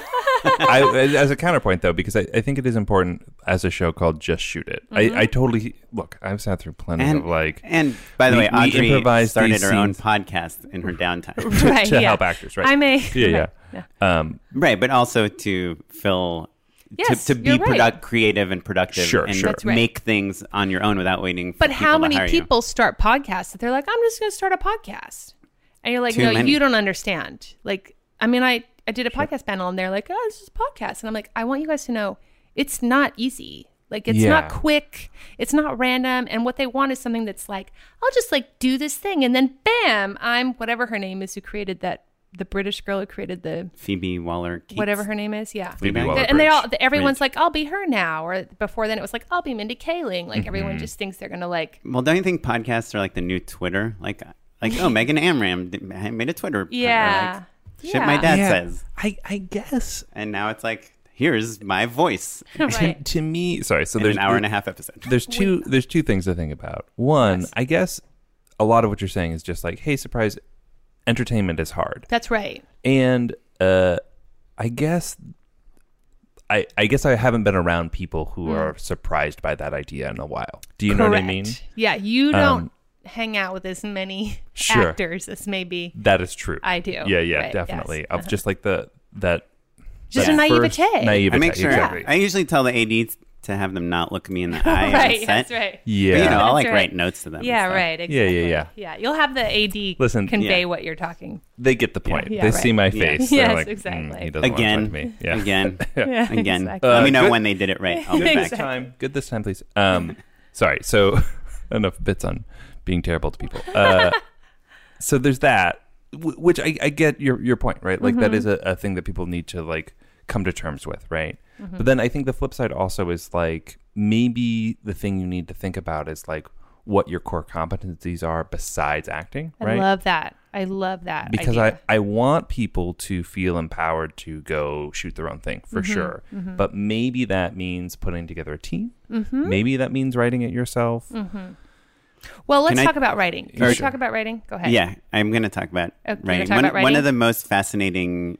I, as a counterpoint, though, because I, I think it is important as a show called "Just Shoot It." Mm-hmm. I, I totally look. I've sat through plenty And, of like and by the we- way, Audrey improvised started these her own podcast in her downtime. right, to yeah. help actors, right? I'm a yeah, yeah. right, Um, right, but also to fill Yes, to, to be right. product creative and productive Sure, and sure. Right. make things on your own without waiting for But people how to many hire you. people start podcasts that they're like, I'm just going to start a podcast? And you're like, Too no, many. you don't understand. Like, I mean, I, I did a podcast panel and they're like, oh, this is a podcast. And I'm like, I want you guys to know it's not easy. Like, it's not quick. It's not random. And what they want is something that's like, I'll just like do this thing. And then bam, I'm whatever her name is who created that, the British girl who created the Phoebe Waller whatever her name is. Yeah. Phoebe Waller-Bridge. and they all everyone's like i'll be her now or before then it was like i'll be mindy kaling like Mm-hmm. everyone just thinks they're gonna like Well, don't you think podcasts are like the new Twitter? Like like oh, Megan Amram made a Twitter. yeah like, Shit my dad yeah, says. I I guess And now it's like here's my voice right to me. Sorry, so in there's an hour and a half episode. there's two there's two things to think about. One, I guess a lot of what you're saying is just like, hey, surprise, entertainment is hard, that's right and uh, I guess. I, I guess I haven't been around people who are surprised by that idea in a while. Do you know what I mean? Yeah you don't Um, hang out with as many Sure. actors as maybe That is true. I do. Yeah, yeah, Right, definitely. yes. Of Uh-huh. just like the that Just that a naivete. naivete. I make sure exactly. I usually tell the ADs to have them not look me in the eye on right the set. that's right yeah. But, you know, I'll like right. write notes to them. yeah right Yeah, exactly. yeah, yeah. yeah Yeah. you'll have the ad Listen, convey yeah. what you're talking they get the point. Yeah, they right. see my Yeah. face. Yes, like, exactly. "Mm, he doesn't Again, talk to me. Yeah. again, yeah again. exactly. Let Uh, me know good- when they did it right. I'll be Good back. this time. Good this time, please. Um, sorry. So enough bits on being terrible to people. Uh, so there's that, w- which I, I get your your point, right? Like that mm-hmm. is a, a thing that people need to like come to terms with, right? Mm-hmm. But then I think the flip side also is like maybe the thing you need to think about is like what your core competencies are besides acting, i right? love that i love that because idea. I, I want people to feel empowered to go shoot their own thing for mm-hmm. sure. But maybe that means putting together a team. Maybe that means writing it yourself. Well let's Can I- talk about writing can Or- we talk about writing go ahead Yeah, I'm going to talk about Okay, writing. talk One, about one of the most fascinating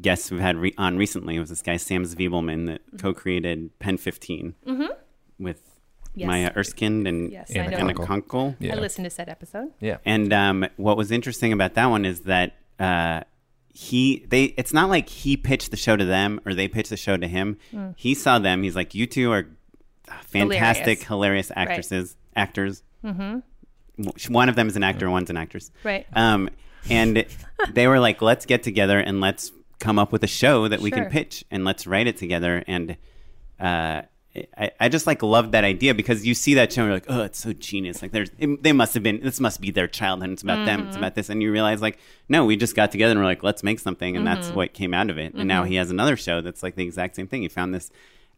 guests we've had re- on recently was this guy Sam Zvibleman that co-created Pen 15 with Mm-hmm. Yes. Maya Erskine and Yes, Anna I. Anna Konkle. Konkle. Yeah. I listened to said episode. Yeah. And um, what was interesting about that one is that uh, he they it's not like he pitched the show to them or they pitched the show to him. He saw them. He's like, you two are fantastic, Hilarious. hilarious, actresses, actors. Mm-hmm. One of them is an actor. One's an actress. Right. Um, and they were like, let's get together and let's come up with a show that we can pitch and let's write it together. And uh, I, I just like loved that idea because you see that show and you're like, oh, it's so genius. Like there's, it, they must have been, this must be their childhood. It's about them. It's about this. And you realize like, no, we just got together and we're like, let's make something. And that's what came out of it. And now he has another show that's like the exact same thing. He found this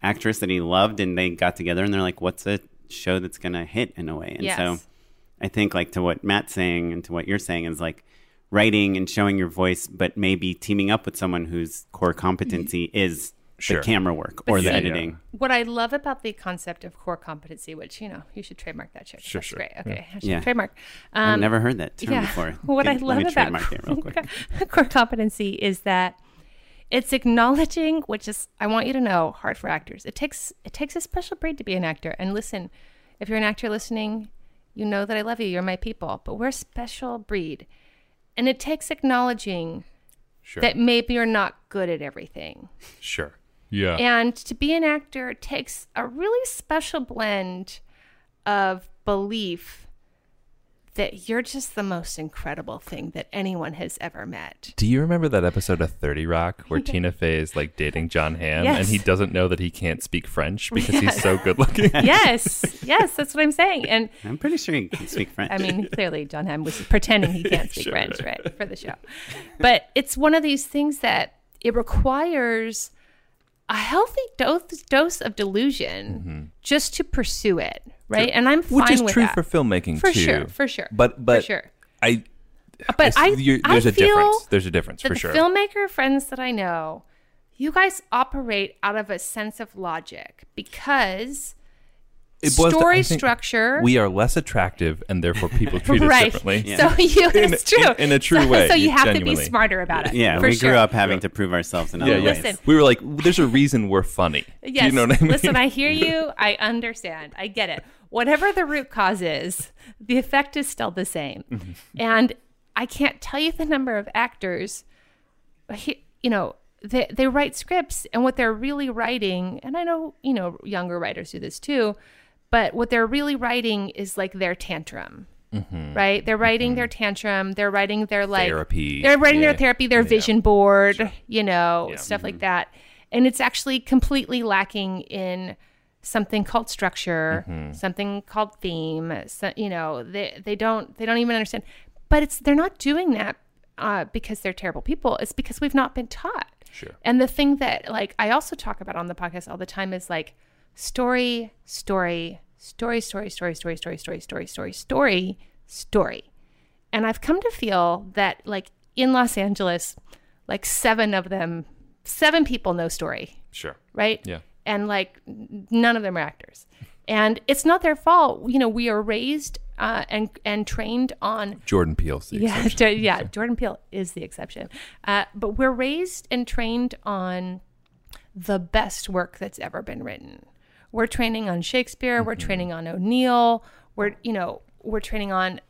actress that he loved and they got together and they're like, what's a show that's going to hit in a way? And Yes. so I think like to what Matt's saying and to what you're saying is like writing and showing your voice, but maybe teaming up with someone whose core competency is Sure. the camera work or the see- editing. What I love about the concept of core competency, which you know you should trademark that shit. Sure, That's sure. great. Okay, I should Yeah. trademark. I've Um, never heard that term yeah. before. What I love about trademark it real quick. core competency is that it's acknowledging, which is I want you to know, hard for actors. It takes it takes a special breed to be an actor. And listen, if you're an actor listening, you know that I love you. You're my people. But we're a special breed, and it takes acknowledging Sure. that maybe you're not good at everything. sure. Yeah. And to be an actor takes a really special blend of belief that you're just the most incredible thing that anyone has ever met. Do you remember that episode of 30 Rock where Tina Fey is like dating Jon Hamm Yes. and he doesn't know that he can't speak French because he's so good looking? yes, yes, that's what I'm saying. And I'm pretty sure he can speak French. I mean, clearly Jon Hamm was pretending he can't speak Sure. French, right, for the show. But it's one of these things that it requires a healthy dose dose of delusion just to pursue it, right? And I'm fine Mm-hmm. Which is with true that. for filmmaking For too. sure, for sure, But but for sure. I But I, I there's a feel difference. There's a difference for the sure. filmmaker friends that I know, you guys operate out of a sense of logic because It was- story I structure. We are less attractive and therefore people treat us right. differently. So you, In- it's true. in- in a true So- way, So you have to be smarter about it. yeah, for we sure. grew up having to prove ourselves in Yeah, other yeah. ways. Listen. We were like, there's a reason we're funny. Do Yes. you know what I mean? Listen, I hear you. I understand. I get it. Whatever the root cause is, the effect is still the same. Mm-hmm. and I can't tell you the number of actors, you know, they, they write scripts and what they're really writing, and I know, you know, younger writers do this too, but what they're really writing is like their tantrum. Mm-hmm. Right? They're writing mm-hmm. their tantrum. They're writing their like Therapy. They're writing Yeah. their therapy, their Yeah. vision board, you know, Yeah. stuff like mm-hmm. that. And it's actually completely lacking in something called structure, something called theme. So, you know, they they don't they don't even understand. But it's they're not doing that uh, because they're terrible people. It's because we've not been taught. Sure. And the thing that like I also talk about on the podcast all the time is like story, story, story, story, story, story, story, story, story, story, story, story. And I've come to feel that like in Los Angeles, like seven of them, seven people know story, Sure. right? Yeah. And like none of them are actors. And it's not their fault. You know, we are raised uh, and and trained on Jordan Peele's the yeah, yeah. Jordan Peele is the exception. Uh, but we're raised and trained on the best work that's ever been written. We're training on Shakespeare. We're Mm-hmm. training on O'Neill. We're you know we're training on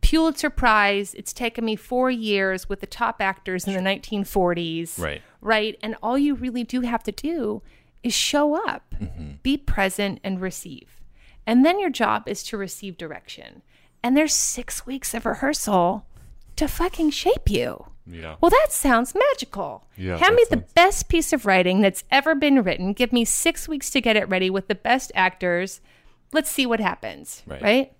Pulitzer Prize. It's taken me four years with the top actors in the 1940s. Right. Right. And all you really do have to do is show up, Mm-hmm. be present, and receive. And then your job is to receive direction. And there's six weeks of rehearsal to fucking shape you. Yeah. Well, that sounds magical. Yeah, Hand me the best piece of writing that's ever been written. Give me six weeks to get it ready with the best actors. Let's see what happens. Right. right?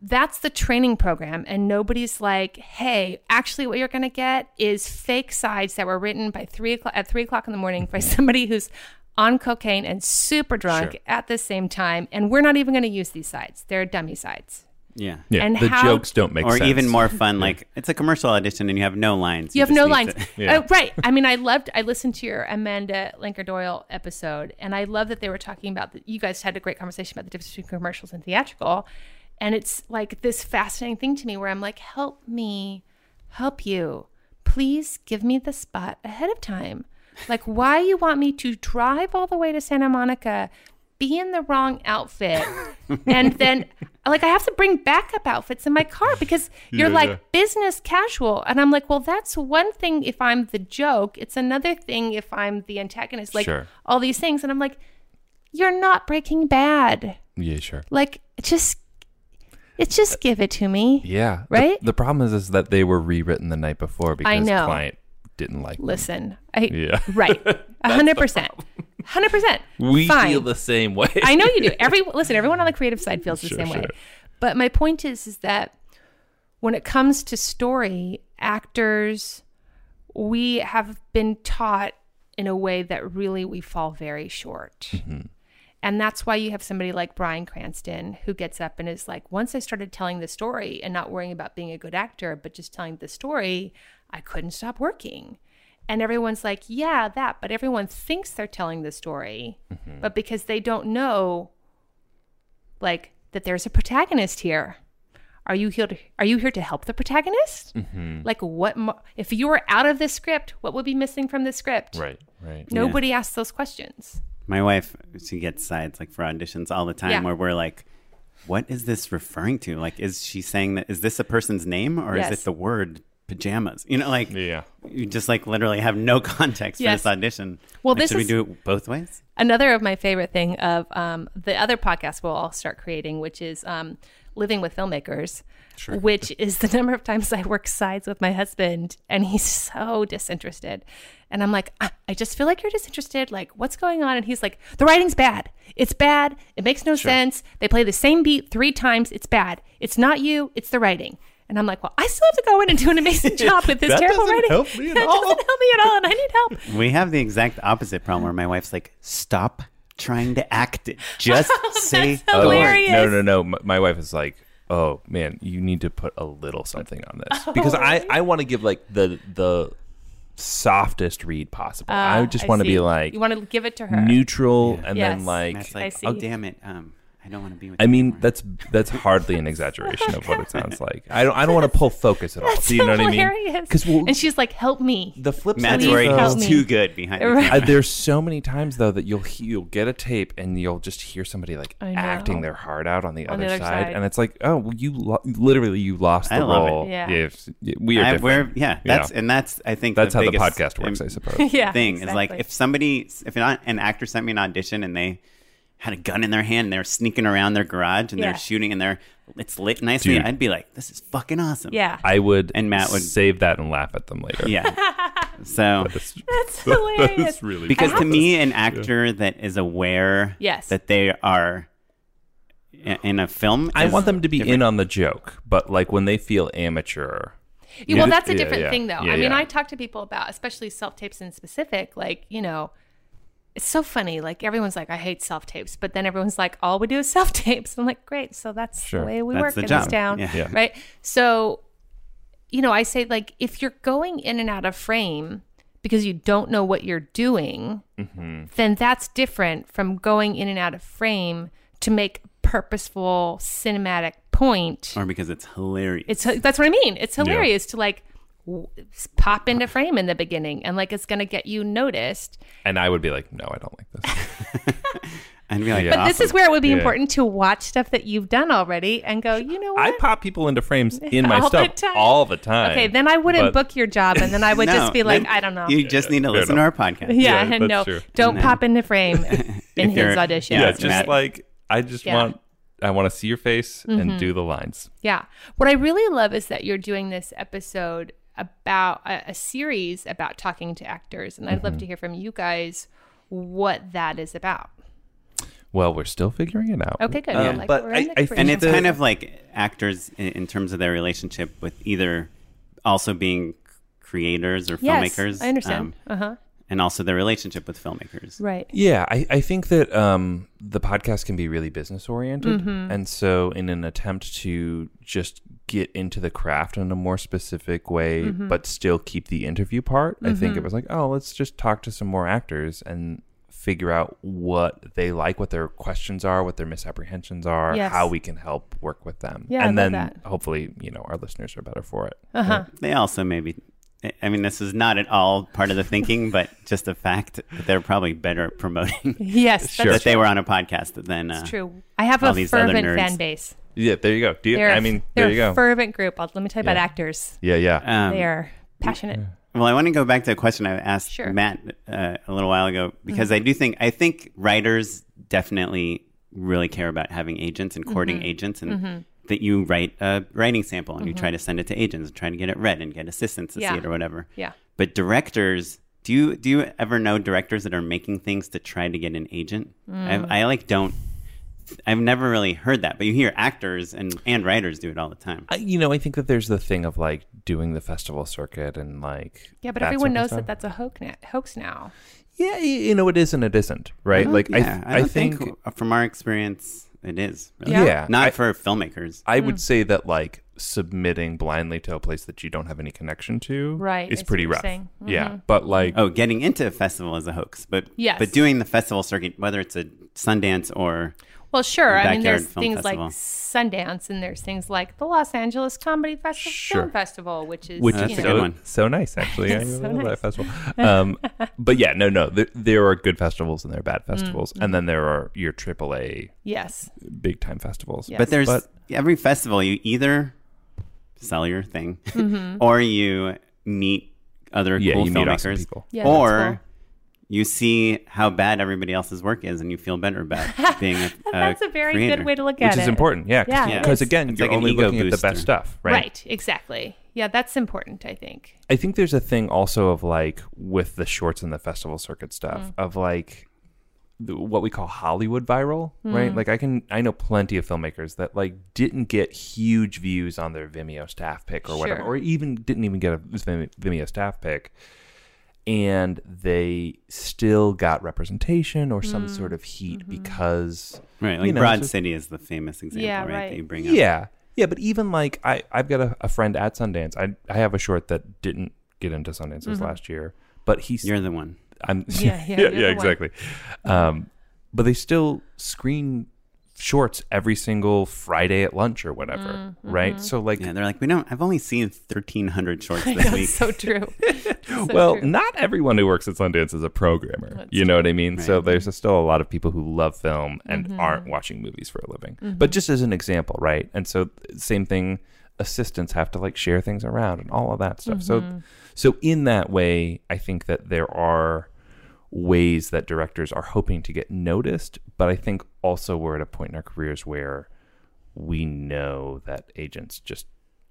that's the training program and nobody's like hey actually what you're going to get is fake sides that were written by three o'clock at three o'clock in the morning by mm-hmm. somebody who's on cocaine and super drunk Sure. at the same time and we're not even going to use these sides they're dummy sides Yeah. Yeah. And the how- jokes don't make or sense. Or even more fun, like it's a commercial audition and you have no lines. you have no lines to- Yeah. Uh, right i mean i loved i listened to your amanda linker doyle episode and i love that they were talking about that you guys had a great conversation about the difference between commercials and theatrical and it's like this fascinating thing to me where i'm like help me help you please give me the spot ahead of time like why you want me to drive all the way to santa monica be in the wrong outfit and then like i have to bring backup outfits in my car because you're Yeah, like yeah. business casual and i'm like well that's one thing if i'm the joke it's another thing if i'm the antagonist like Sure. all these things and i'm like you're not breaking bad Yeah, sure. like just it's just uh, give it to me Yeah. Right? The, problem is, is that they were rewritten the night before because know. client didn't like them. listen i Yeah. right a hundred percent We Fine. feel the same way. I know you do. Every listen, everyone on the creative side feels the Sure, same way. But my point is, is that when it comes to story, actors, we have been taught in a way that really we fall very short. Mm-hmm. And that's why you have somebody like Bryan Cranston who gets up and is like, once I started telling the story and not worrying about being a good actor, but just telling the story, I couldn't stop working. And everyone's like, yeah, that. But everyone thinks they're telling the story. Mm-hmm. But because they don't know, like, that there's a protagonist here. Are you here to, are you here to help the protagonist? Mm-hmm. Like, what, mo- if you were out of the script, what would be missing from the script? Right, right. Nobody asks those questions. My wife, she gets sides like for auditions all the time Yeah. where we're like, what is this referring to? Like, is she saying that, is this a person's name or Yes. is it the word pajamas. You know, like Yeah. you just like literally have no context Yes. for this audition. Well, Like, this should is- we do it both ways? Another of my favorite thing of um, the other podcast we'll all start creating, which is um, living with filmmakers, which is the number of times I work sides with my husband, and he's so disinterested, and I'm like, "Ah, I just feel like you're disinterested. Like, what's going on? And he's like, the writing's bad. It's bad. It makes no sense. They play the same beat three times. It's bad. It's not you. It's the writing. And I'm like, well, I still have to go in and do an amazing job with this That terrible doesn't writing. help me at that all. doesn't help me at all, and I need help. We have the exact opposite problem where my wife's like, stop trying to act it. Just say That's the word." hilarious. No, no, no. My, my wife is like, oh man, you need to put a little something on this because I I want to give like the the softest read possible. I just want to be like you want to give it to her. neutral and Yes. then like. And it's I like, see. oh damn it, um, I don't want to be with. I mean, anymore." that's that's hardly an exaggeration of what it sounds like. I don't I don't want to pull focus at all. That's Do you know what I mean? hilarious. Because well, and she's like, "Help me." the flip side Matt's Please is, worried though- he's too good behind. the Right. camera. uh, there's so many times though that you'll you'll get a tape and you'll just hear somebody like acting their heart out on the, On other, the other side, side. and it's like oh well, you lo- literally you lost the I love it. role Yeah. If- we are I- different. we're- yeah, you that's know. and that's I think that's how the podcast works, im- I suppose. yeah, thing is like if somebody if an, an actor sent me an audition and they had a gun in their hand and they're sneaking around their garage and Yeah. they're shooting and they're it's lit nicely Dude. I'd be like this is fucking awesome yeah, I would And Matt would- save that and laugh at them later. yeah so That's, that's that hilarious. is really because to me an actor that is aware Yes. that they are in a film I want them to be different. in on the joke, but like when they feel amateur. Yeah, well, that's a Yeah, different yeah. thing, though. Yeah, I mean, yeah. I talk to people about, especially self tapes in specific. Like, you know, it's so funny. Like everyone's like, I hate self tapes, but then everyone's like, all we do is self tapes. I'm like, great. So that's Sure. the way we That's work the in this job. town, Yeah. Yeah. right? So, you know, I say like, if you're going in and out of frame because you don't know what you're doing, Mm-hmm. then that's different from going in and out of frame to make purposeful cinematic point or because it's hilarious it's that's what I mean. It's hilarious to like w- pop into frame in the beginning and like it's going to get you noticed. And I would be like, no, I don't like this. I'd be like But But this is where it would be Yeah. important to watch stuff that you've done already and go, you know what? I pop people into frames in my All the stuff time. all the time. okay, then I wouldn't But- book your job and then I would No, just be like, I don't know. you just need to listen to our podcast yeah, yeah, and no, true. don't And then- pop into frame in his audition. Yeah, Yeah, just Matt- like I just Yeah. want I want to see your face Mm-hmm. and do the lines. Yeah. What I really love is that you're doing this episode about a, a series about talking to actors. And I'd Mm-hmm. love to hear from you guys what that is about. Well, we're still figuring it out. Okay, good. Um, Like, but we're I, I and it's kind of like actors in, in terms of their relationship with either also being creators or Yes, filmmakers I understand. um, uh huh. and also their relationship with filmmakers Right. Yeah, I, I think that um, the podcast can be really business oriented. Mm-hmm. And so, in an attempt to just get into the craft in a more specific way, Mm-hmm. but still keep the interview part, I think it was like, oh, let's just talk to some more actors and figure out what they like, what their questions are, what their misapprehensions are, Yes. how we can help work with them. Yeah, and love then that. hopefully, you know, our listeners are better for it. Uh-huh. they also maybe i mean this is not at all part of the thinking but just the fact that they're probably better at promoting Yes, Sure. that that's they were on a podcast than uh, true. I have all a these fervent nerds. fan base. Yeah, there you go. Do you, They're, I mean, they're there you go. fervent group. I'll, let me tell you about actors. yeah, yeah. um, they are passionate. Well, I want to go back to a question I asked Sure. Matt uh, a little while ago because Mm-hmm. I do think I think writers definitely really care about having agents and courting Mm-hmm. agents and that you write a writing sample and you try to send it to agents and try to get it read and get assistants to Yeah. see it or whatever. Yeah. But directors, do you do you ever know directors that are making things to try to get an agent? Mm. I, I like don't. I've never really heard that, but you hear actors and and writers do it all the time. I, you know, I think that there's the thing of like doing the festival circuit and like Yeah, but everyone knows that that's a hoax now. Hoax now. Yeah, you know, it is and it isn't, right? like I, th- I, I, think, think, from our experience, it is. Really. Yeah. yeah, Not I, for filmmakers. I Hmm. would say that like submitting blindly to a place that you don't have any connection to, Right, is pretty what you're rough. Yeah, but like, Oh, getting into a festival is a hoax, but Yes. but doing the festival circuit, whether it's a Sundance or Well, sure. I mean, there's Film things like Sundance, and there's things like the Los Angeles Comedy Festival Sure. Film Festival, which is which is a good so, one. so nice actually. I So love nice. that festival. Um, but yeah, no, no, there, there are good festivals and there are bad Mm, festivals, and then there are your AAA yes, big time festivals. Yes. but there's But- every festival you either sell your thing, or you meet other Yeah, cool you meet awesome filmmakers, people. Yeah, that's or cool. You see how bad everybody else's work is, and you feel better about being a, That's a very creator. good way to look at it. which is important. Yeah, Yeah, because is. again, It's you're like only ego looking at the best stuff, Right. right? exactly. Yeah, that's important, I think. I think there's a thing also of like with the shorts and the festival circuit stuff Mm. of like what we call Hollywood viral, Mm. right? Like I can I know plenty of filmmakers that like didn't get huge views on their Vimeo staff pick or whatever, or even didn't even get a Vimeo Vimeo staff pick, and they still got representation or Mm. some sort of heat Mm-hmm. because Right, like you know, Broad so- City is the famous example, Yeah, right? right. That you bring up. yeah, yeah, but even like I, I've got a, a friend at Sundance. I, I have a short that didn't get into Sundance this last year, but he's You're the one. I'm Mm-hmm. Yeah, yeah, yeah, yeah, the one. exactly. Um, but they still screen shorts every single Friday at lunch or whatever, Mm-hmm. right? So like, Yeah, they're like, we don't. I've only seen 1,300 shorts this know, week. so true. So well, true. not everyone who works at Sundance is a programmer. That's you know what I mean? So Right. there's still a lot of people who love film and Mm-hmm. aren't watching movies for a living. But just as an example, right? And so same thing. Assistants have to like share things around and all of that stuff. Mm-hmm. So, so in that way, I think that there are ways that directors are hoping to get noticed. But I think also we're at a point in our careers where we know that agents just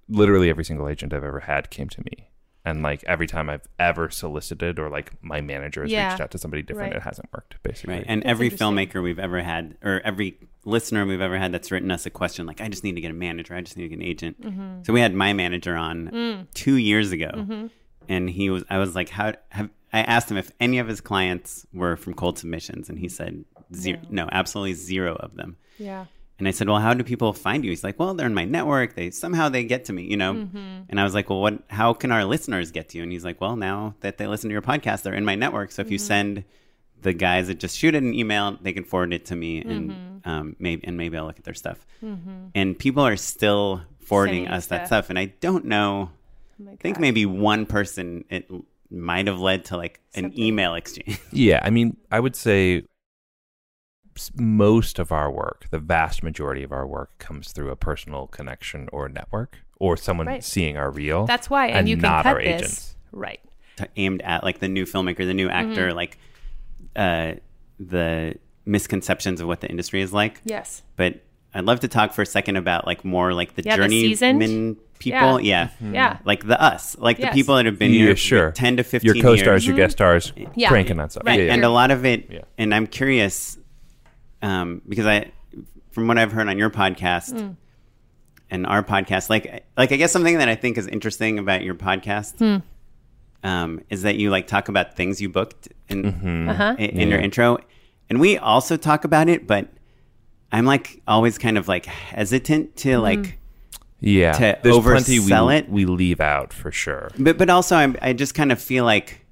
literally every single agent I've ever had came to me. And like every time I've ever solicited or like my manager has Yeah. reached out to somebody different, Right. it hasn't worked basically. Right. And That's every filmmaker we've ever had, or every listener we've ever had that's written us a question like, I just need to get a manager. I just need to get an agent. Mm-hmm. So we had my manager on Mm. two years ago. And he was, I was like, how, have, I asked him if any of his clients were from cold submissions. And he said, zero, no, absolutely zero of them. Yeah. And I said, "Well, how do people find you?" He's like, "Well, they're in my network. They somehow they get to me, you know." Mm-hmm. And I was like, "Well, what? How can our listeners get to you?" And he's like, "Well, now that they listen to your podcast, they're in my network. So if Mm-hmm. you send the guys that just shoot it an email, they can forward it to me, and Mm-hmm. um, maybe and maybe I'll look at their stuff." And people are still forwarding Sending us that stuff, and I don't know. Oh I think maybe one person it might have led to like an email exchange. Yeah, I mean, I would say most of our work, the vast majority of our work, comes through a personal connection or network, or someone Right. seeing our reel. That's why, and, and you can not cut our this. agents. Right. t- aimed at like the new filmmaker, the new Mm-hmm. actor, like uh, the misconceptions of what the industry is like. Yes. But I'd love to talk for a second about like more like the Yeah, the journeyman seasoned? people. Yeah. Yeah. Like the us, like Yes. the people that have been yeah, here sure. 10 to 15 Your co-stars, years. your guest stars, Yeah. cranking on stuff. Right. Yeah, yeah. And a lot of it, Yeah. and I'm curious um, because I, from what I've heard on your podcast Hmm. and our podcast, like, like I guess something that I think is interesting about your podcast Hmm. um, is that you like talk about things you booked in Mm-hmm. Uh-huh. in, in your intro, and we also talk about it, but I'm like always kind of like hesitant to Mm-hmm. like. yeah. to There's plenty we, it. we leave out for sure. But but also I'm, I just kind of feel like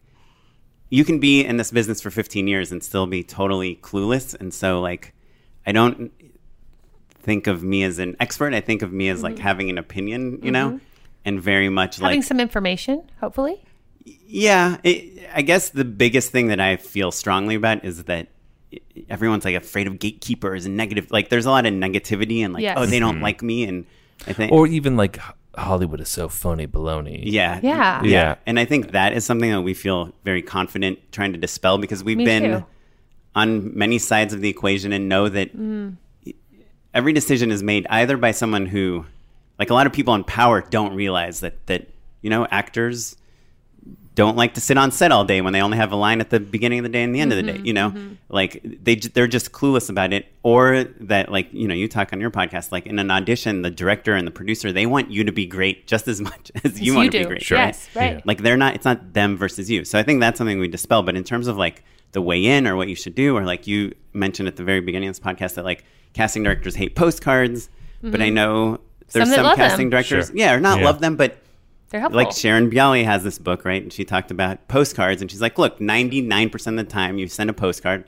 you can be in this business for 15 years and still be totally clueless, and so like I don't think of me as an expert. I think of me as like having an opinion, you know, and very much Mm-hmm. Having like some information, hopefully. yeah. It, I guess the biggest thing that I feel strongly about is that everyone's like afraid of gatekeepers and negative. Like there's a lot of negativity and like Yes. oh they don't like me, and I think Or even like Hollywood is so phony baloney. Yeah. Yeah. Yeah. And I think that is something that we feel very confident trying to dispel because we've Me been too. on many sides of the equation and know that Mm. every decision is made either by someone who like a lot of people in power don't realize that that you know actors don't like to sit on set all day when they only have a line at the beginning of the day and the end of the day Mm-hmm, you know like they they're just clueless about it or that like you know you talk on your podcast like in an audition the director and the producer they want you to be great just as much as you Yes, want you to be great Sure. Yes, right. Yeah. like they're not it's not them versus you so i think that's something we dispel but in terms of like the way in or what you should do or like you mentioned at the very beginning of this podcast that like casting directors hate postcards but i know there's Mm-hmm. Some some, casting them. directors Sure. yeah or not Yeah. love them but They're helpful. like Sharon Bialy has this book, right? And she talked about postcards, and she's like, "Look, ninety nine percent of the time, you send a postcard,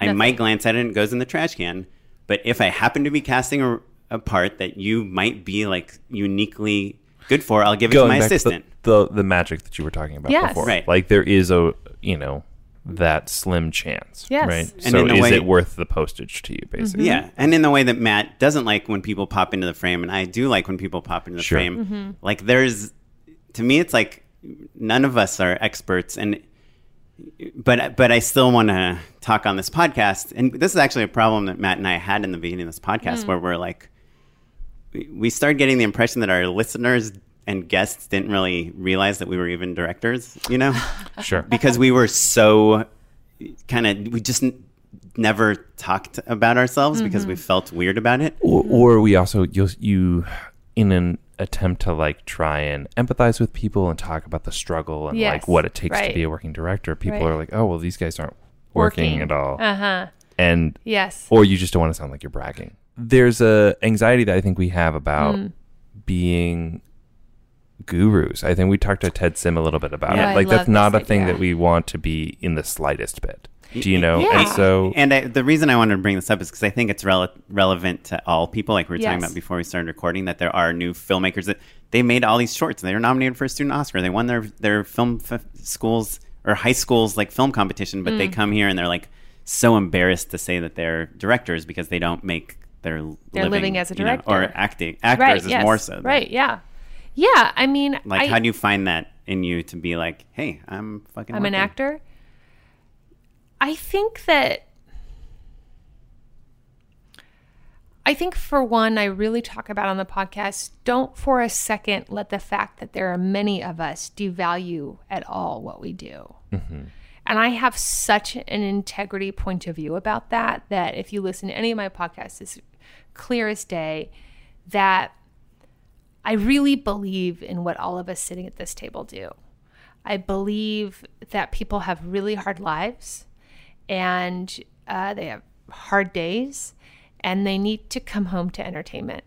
I Nothing. might glance at it and it goes in the trash can. But if I happen to be casting a, a part that you might be like uniquely good for, I'll give it to my back to assistant. the, the the magic that you were talking about Yes. before. Right. Like there is a you know that slim chance. Yes. Right. And so in the is way- it worth the postage to you, basically? Yeah, and in the way that Matt doesn't like when people pop into the frame, and I do like when people pop into the Sure. frame. Mm-hmm. Like there's, to me, it's like none of us are experts, and but but I still want to talk on this podcast, and this is actually a problem that Matt and I had in the beginning of this podcast, mm. where we're like, we- we started getting the impression that our listeners and guests didn't really realize that we were even directors, you know Sure. because we were so kind of we just n- never talked about ourselves because we mm-hmm. felt weird about it. or, or we also you you in an attempt to like try and empathize with people and talk about the struggle and Yes, like what it takes right. to be a working director people Right. are like oh well these guys aren't working, Working. at all Uh huh. and Yes. or you just don't want to sound like you're bragging there's a anxiety that i think we have about Mm. being gurus i think we talked to ted sim a little bit about Yeah. it like that's not a this thing that we want to be in the slightest bit you know Yeah. and so And I, the reason I wanted to bring this up is because I think it's rele- relevant to all people, like we were talking about before we started recording, that there are new filmmakers that they made all these shorts and they were nominated for a student Oscar. They won their their film f- schools or high schools like film competition, but Mm. they come here and they're like so embarrassed to say that they're directors because they don't make their They're living as a you know, director. or acting actors right. is yes. more so. than- Right. Yeah. Yeah. I mean, Like, I, how do you find that in you to be like, hey, I'm fucking. I'm an actor. I think that I think for one, I really talk about on the podcast, don't for a second let the fact that there are many of us devalue at all what we do. Mm-hmm. And I have such an integrity point of view about that that if you listen to any of my podcasts, it's clear as day that I really believe in what all of us sitting at this table do. I believe that people have really hard lives and uh, they have hard days and they need to come home to entertainment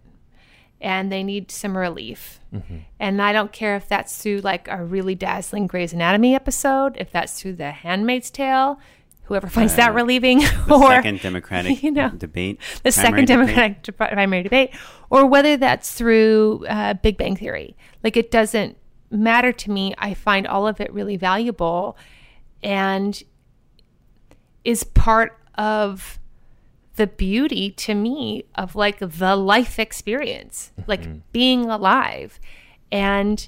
and they need some relief. And I don't care if that's through like a really dazzling Grey's Anatomy episode, if that's through The Handmaid's Tale, whoever finds that relieving, The or second Democratic you know, debate. the second debate. Democratic de- primary debate, or whether that's through uh, Big Bang Theory. Like it doesn't matter to me. I find all of it really valuable, and is part of the beauty to me of like the life experience, like mm-hmm. being alive, and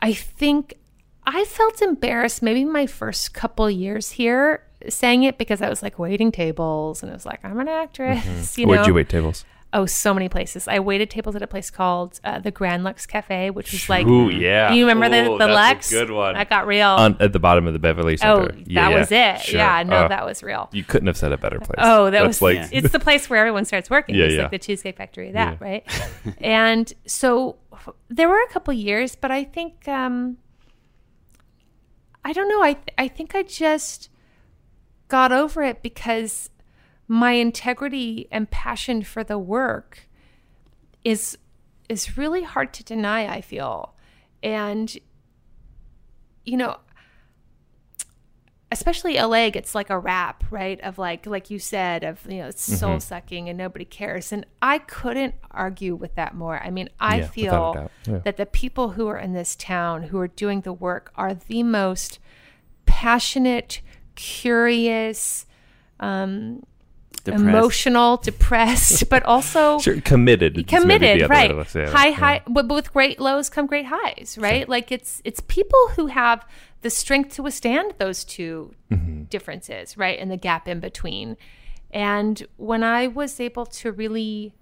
I think I felt embarrassed maybe my first couple years here saying it because I was like waiting tables and I was like, I'm an actress. Mm-hmm. You know? where'd you wait tables Oh, so many places. I waited tables at a place called uh, the Grand Lux Cafe, which was like, Ooh, yeah. you remember the, Ooh, the that's a Lux? good one. That got real. On, at the bottom of the Beverly oh, Center. that was it. Sure. Yeah, no, Oh, that was real. You couldn't have said a better place. Oh, that That's was like Yeah. it's the place where everyone starts working. Yeah, it's yeah. like the Cheesecake Factory, that Yeah. right? and so there were a couple years, but I think um, I don't know. I I think I just got over it because my integrity and passion for the work is is really hard to deny. I feel, and you know, especially LA gets like a rap, right? Of like, like you said, of you know, it's Mm-hmm. soul sucking and nobody cares. And I couldn't argue with that more. I mean, I Yeah, feel. Yeah. that the people who are in this town who are doing the work are the most passionate, curious, um, Depressed. emotional, depressed, but also Sure, committed. committed right to high Yeah. high but with great lows come great highs right like it's it's people who have the strength to withstand those 2 Mm-hmm. differences right and the gap in between and when i was able to really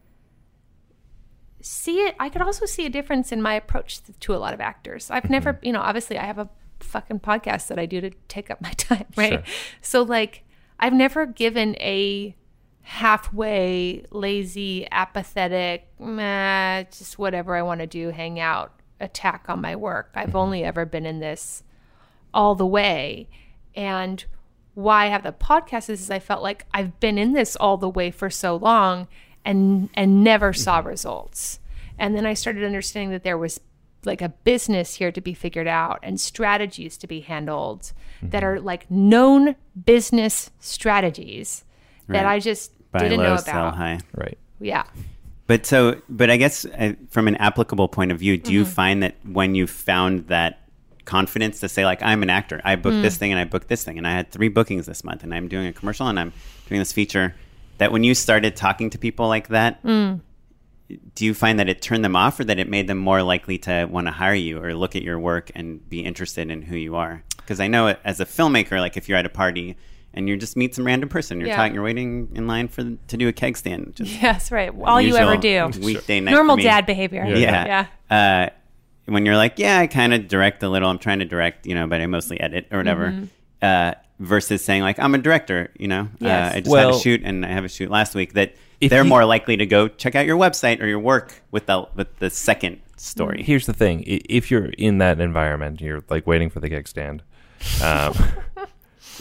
see it i could also see a difference in my approach to, a lot of actors i've never Mm-hmm. you know obviously i have a fucking podcast that i do to take up my time right Sure. so like i've never given a halfway lazy apathetic meh, just whatever i want to do hang out attack on my work. I've mm-hmm. only ever been in this all the way. And why i have the podcast is, is i felt like i've been in this all the way for so long and and never saw mm-hmm. results. And then i started understanding that there was like a business here to be figured out and strategies to be handled that mm-hmm. are like known business strategies that Right. i just Buy didn't low, know sell about high. Right. yeah But so, but I guess uh, from an applicable point of view, do Mm-hmm. you find that when you found that confidence to say like I'm an actor. I booked this thing and I booked this thing and I had three bookings this month and I'm doing a commercial and I'm doing this feature. That when you started talking to people like that, do you find that it turned them off or that it made them more likely to want to hire you or look at your work and be interested in who you are? Because I know as a filmmaker, like if you're at a party and you just meet some random person, you're Yeah. talking, you're waiting in line for to do a keg stand, which is Yes, right. All you ever do. usual Weekday night Normal for me. dad behavior. Yeah. Yeah. Uh, when you're like, yeah, I kind of direct a little. I'm trying to direct, you know, but I mostly edit or whatever. Mm-hmm. Uh, versus saying like, I'm a director, you know. Yes. Uh, I just had Well- a shoot and I have a shoot last week. That they're you- more likely to go check out your website or your work with the with the second story. Here's the thing: if you're in that environment, you're like waiting for the gig stand. Um,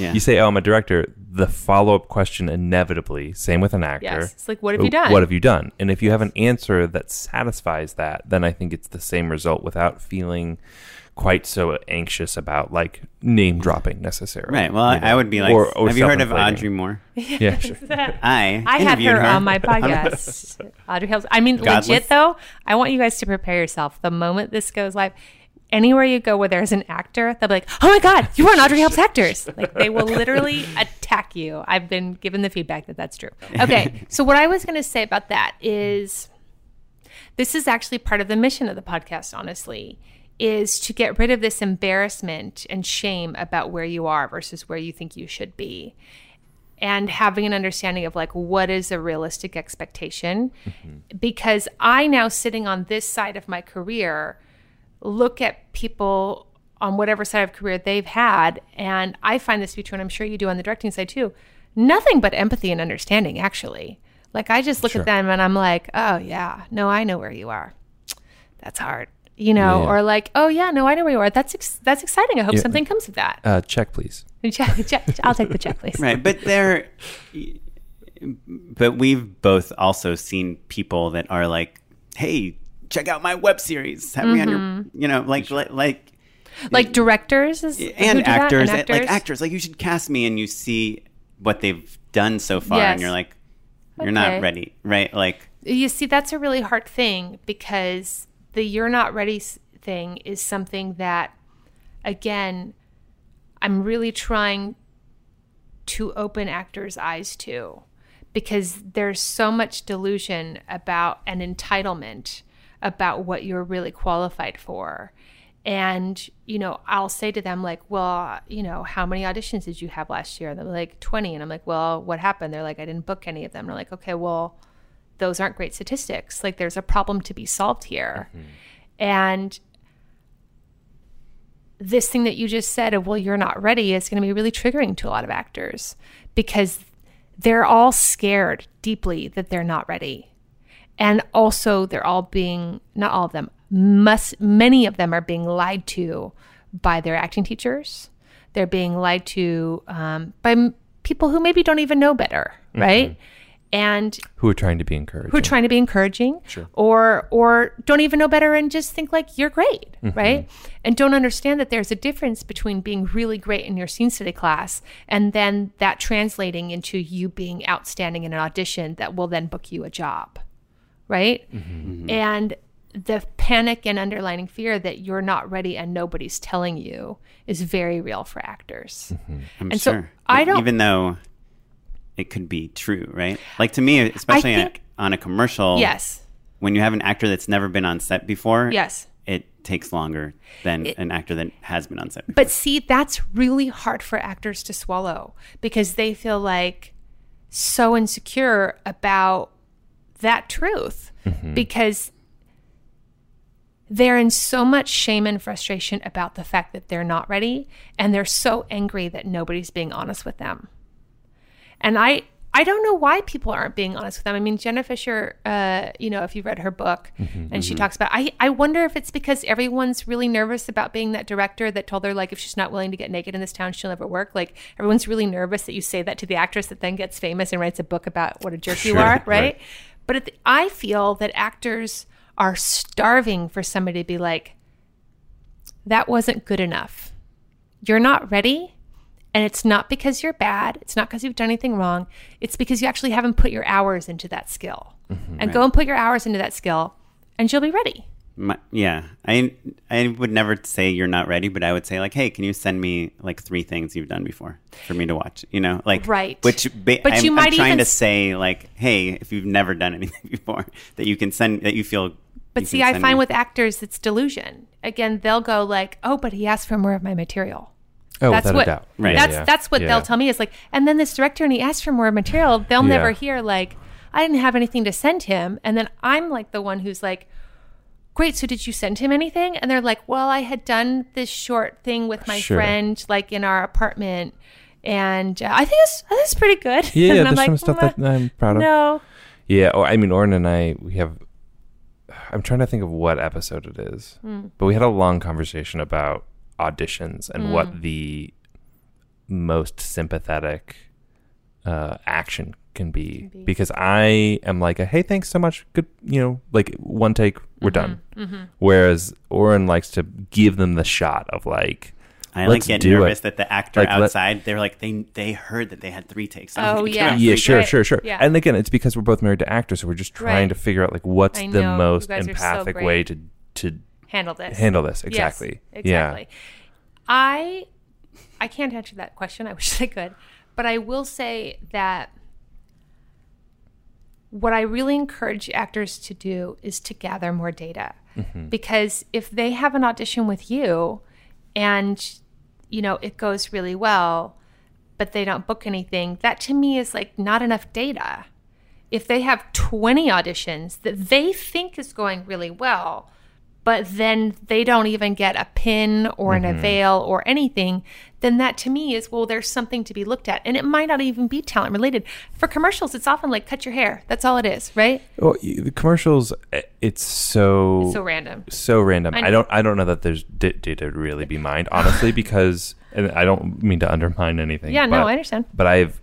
Yeah. you say, "Oh, I'm a director." The follow up question inevitably, same with an actor. Yes. It's like, what have you oh, done? What have you done? And if you have an answer that satisfies that, then I think it's the same result without feeling quite so anxious about like name dropping necessarily. Right. Well, you I would be like, Or- or have you heard of. Audrey Moore? Yeah, sure. I I had interviewed her, on my podcast. Audrey Helps. I mean, Godless. legit though, I want you guys to prepare yourself. The moment this goes live, anywhere you go where there's an actor, they'll be like, "Oh my God, you were on Audrey Helps Actors!" Like they will literally attack you. I've been given the feedback that that's true. Okay, so what I was going to say about that is, this is actually part of the mission of the podcast. Honestly. Is to get rid of this embarrassment and shame about where you are versus where you think you should be and having an understanding of like what is a realistic expectation mm-hmm. because i now sitting on this side of my career look at people on whatever side of career they've had and i find this to be true and i'm sure you do on the directing side too. Nothing but empathy and understanding actually. Like i just look at them and i'm like oh yeah. No i know where you are. That's hard. You know Yeah. or like oh yeah no i know where you are. That's ex- that's exciting. I hope Yeah. something comes of that. Uh, check, please. check, check, i'll take the check please. Right but they're but we've both also seen people that are like hey check out my web series have me on your mm-hmm. you know like like, like like directors is, and do that? actors, And and like actors like you should cast me and you see what they've done so far Yes. and you're like you're Okay. not ready right like You see, that's a really hard thing because the "you're not ready" thing is something that, again, I'm really trying to open actors' eyes to, because there's so much delusion about an entitlement about what you're really qualified for. And, you know, I'll say to them, like, well, you know, how many auditions did you have last year? And they're like, 20. And I'm like, well, what happened? They're like, I didn't book any of them. And I'm like, okay, well, those aren't great statistics. Like, there's a problem to be solved here. Mm-hmm. And this thing that you just said of, well, you're not ready is going to be really triggering to a lot of actors because they're all scared deeply that they're not ready. And also, they're all being, not all of them, must, many of them are being lied to by their acting teachers. They're being lied to um, by m- people who maybe don't even know better, right? And Who are trying to be encouraged. who are trying to be encouraging or or don't even know better and just think like you're great right and don't understand that there's a difference between being really great in your scene study class and then that translating into you being outstanding in an audition that will then book you a job right? Mm-hmm. Mm-hmm. And the panic and underlining fear that you're not ready and nobody's telling you is very real for actors. Mm-hmm. I'm And so sure. I don't- even though it could be true right? Like to me especially think- on a commercial yes. when you have an actor that's never been on set before yes. it takes longer than an actor that has been on set before. But see, that's really hard for actors to swallow because they feel like so insecure about that truth mm-hmm. because they're in so much shame and frustration about the fact that they're not ready and they're so angry that nobody's being honest with them. And I I don't know why people aren't being honest with them. I mean, Jenna Fischer, uh, you know, if you've read her book mm-hmm, and she mm-hmm. talks about, I, I wonder if it's because everyone's really nervous about being that director that told her, like, if she's not willing to get naked in this town, she'll never work. Like, everyone's really nervous that you say that to the actress that then gets famous and writes a book about what a jerk you are, right? right. But the, I feel that actors are starving for somebody to be like, that wasn't good enough. You're not ready. And it's not because you're bad. It's not because you've done anything wrong. It's because you actually haven't put your hours into that skill. Mm-hmm, and go and put your hours into that skill, and you'll be ready. My, yeah, I I would never say you're not ready, but I would say like, hey, can you send me like three things you've done before for me to watch? You know, like Right. Which, ba- But I'm, you I'm might trying even to say like, hey, if you've never done anything before, that you can send that you feel. But you see, I find me. with actors, it's delusion. Again, they'll go like, "Oh, but he asked for more of my material." Oh, that's without what a doubt. Right. that's Yeah, that's what yeah. they'll tell me is like, and then this director and he asked for more material. They'll Yeah. never hear like, I didn't have anything to send him, and then I'm like the one who's like, great. So did you send him anything? And they're like, well, I had done this short thing with my Sure. friend, like in our apartment, and uh, I think it's I pretty good. Yeah, I'm there's like, some stuff "Mm, that I'm proud of. No, Yeah, or I mean, Oren and I, we have. I'm trying to think of what episode it is, Hmm. but we had a long conversation about auditions and Hmm. what the most sympathetic uh, action can be. Because I am like, a, hey, thanks so much. Good, you know, like one take, we're Mm-hmm, done. Whereas Oren likes to give them the shot of like, I like let's get nervous it. that the actor Like, let- outside they're like they they heard that they had three takes. I'm Oh, yeah. Yeah, sure, Right. sure, sure. Yeah. And again, it's because we're both married to actors, so we're just trying Right. to figure out like what's I the know, most guys are so empathic way to to handle this. handle this Yes, exactly. Yeah. I I can't answer that question. I wish I could, but I will say that what I really encourage actors to do is to gather more data. Mm-hmm. Because if they have an audition with you and you know it goes really well, but they don't book anything, that to me is like not enough data. If they have 20 auditions that they think is going really well, but then they don't even get a pin or an avail or anything, then that to me is, well, there's something to be looked at. And it might not even be talent related. For commercials, it's often like cut your hair. That's all it is, right? Well, the commercials, eh, it's so It's so random. so random. I I, don't I don't know that there's d- data to really be mined, honestly, because and I don't mean to undermine anything. Yeah, no, I understand. But I've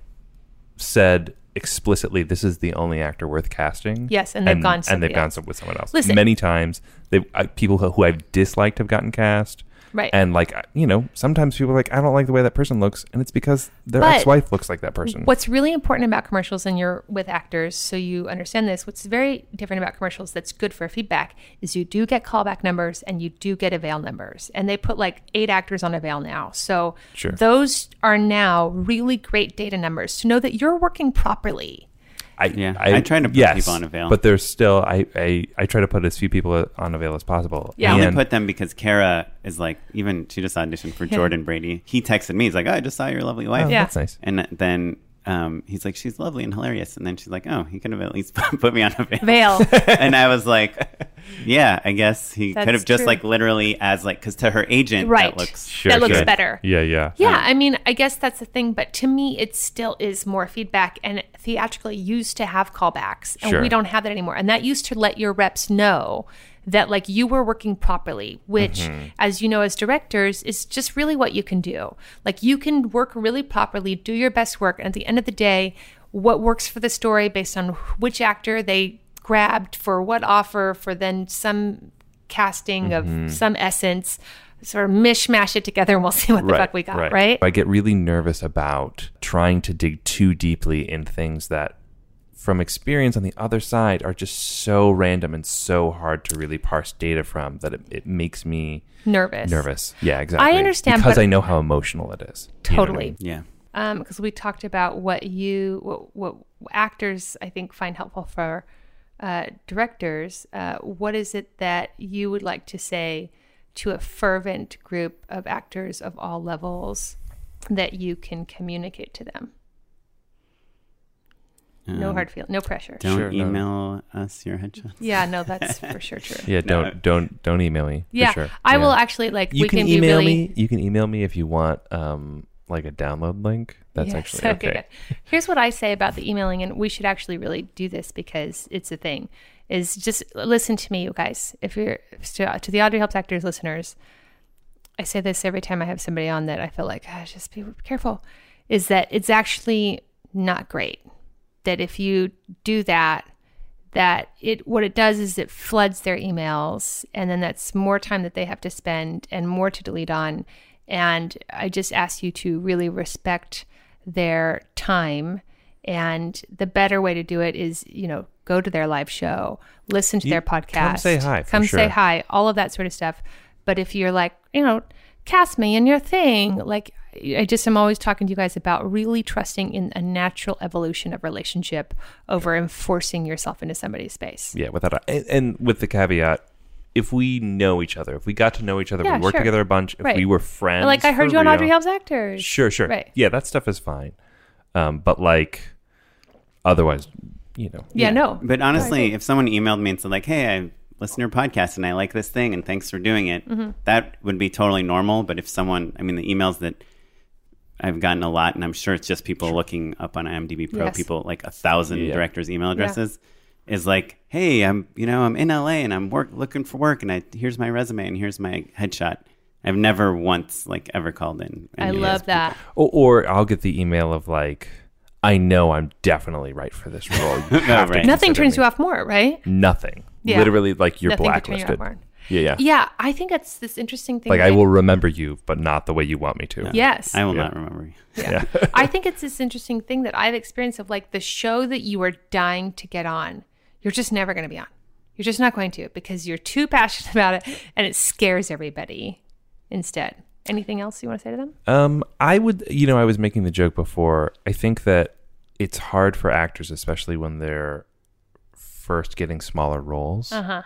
said explicitly this is the only actor worth casting. Yes, and they've gone and they've gone else. some, with someone else. Listen. many times they I, people who I've disliked have gotten cast. Right. And like you know, sometimes people are like, I don't like the way that person looks, and it's because their ex-wife looks like that person. What's really important about commercials, and you're with actors, so you understand this. What's very different about commercials that's good for feedback is you do get callback numbers and you do get avail numbers. And they put like eight actors on avail now. So Sure. those are now really great data numbers to know that you're working properly. I, Yeah, I try to put yes, people on Avail. but there's still I, I I try to put as few people on avail as possible. Yeah. I only put them because Kara is like, even she just auditioned for Jordan Brady. He texted me. He's like, oh, I just saw your lovely wife. Oh, Yeah. that's nice. And then um, he's like, she's lovely and hilarious. And then she's like, oh, he could have at least put me on a veil. Avail. and I was like, yeah, I guess he That's could have just true. like literally as like, because to her agent, Right. that looks Sure, that looks sure. better. Yeah, yeah. Yeah, I mean, I guess that's the thing, but to me, it still is more feedback. And theatrically used to have callbacks, and Sure. we don't have that anymore. And that used to let your reps know that like you were working properly, which, Mm-hmm. as you know, as directors, is just really what you can do. Like you can work really properly, do your best work, and at the end of the day, what works for the story based on which actor they grabbed for what offer for then some casting Mm-hmm. of some essence sort of mishmash it together and we'll see what the fuck we got right, I get really nervous about trying to dig too deeply in things that, from experience on the other side, are just so random and so hard to really parse data from that it, it makes me nervous nervous. Yeah, exactly. I understand, because I know how emotional it is. You know I totally mean? Yeah. um because we talked about what you what, what actors i think find helpful for uh, directors uh, what is it that you would like to say to a fervent group of actors of all levels that you can communicate to them no Um, hard feel no pressure Don't Sure, no. email us your headshots. yeah no that's for sure true Yeah, don't No. don't don't email me. for yeah sure. i Yeah. will actually like You we can, can, email really me. You can email me if you want, um, like a download link. That's Yes, actually okay. good. Here's what I say about the emailing, and we should actually really do this because it's a thing. Is just listen to me, you guys. If you're to, to the Audrey Helps Actors listeners, I say this every time I have somebody on that I feel like ah, just be careful. Is that it's actually not great. That if you do that, that it what it does is it floods their emails and then that's more time that they have to spend and more to delete on. And i just ask you to really respect their time. And the better way to do it is, you know, go to their live show, listen to You- their come podcast, say hi, come say hi, all of that sort of stuff. But if you're like, you know, cast me in your thing, like I just am always talking to you guys about really trusting in a natural evolution of relationship over enforcing yourself into somebody's space. Yeah, without a, and, and with the caveat, if we know each other, if we got to know each other, Yeah, we worked sure. together a bunch, if Right. we were friends, like I heard for you on real- Audrey Helps Actors. Sure, sure. Right. Yeah, that stuff is fine. Um, but like, otherwise, you know, Yeah, no. But honestly, if someone emailed me and said like, "Hey, I listened to your podcast and I like this thing and thanks for doing it," Mm-hmm. that would be totally normal. But if someone, I mean, the emails that I've gotten a lot, and I'm sure it's just people looking up on IMDb Pro, Yes. people like a thousand Yeah. directors' email addresses. Is like, hey, I'm you know I'm in LA and I'm work looking for work and I here's my resume and here's my headshot. I've never once like ever called in. I love that. or, or I'll get the email of like, I know I'm definitely right for this role. You have to right. Nothing turns me. you off more, right? Nothing. Yeah. Literally, like you're Nothing could you off blacklisted. Yeah, yeah. Yeah, I think that's this interesting thing. Like I will remember you, but not the way you want me to. Yes. I will Yeah. not remember. you. Yeah. I think it's this interesting thing that I've experienced of like the show that you are dying to get on, you're just never going to be on. You're just not going to because you're too passionate about it and it scares everybody instead. Anything else you want to say to them? Um, I would, you know, I was making the joke before. I think that it's hard for actors, especially when they're first getting smaller roles. Uh huh.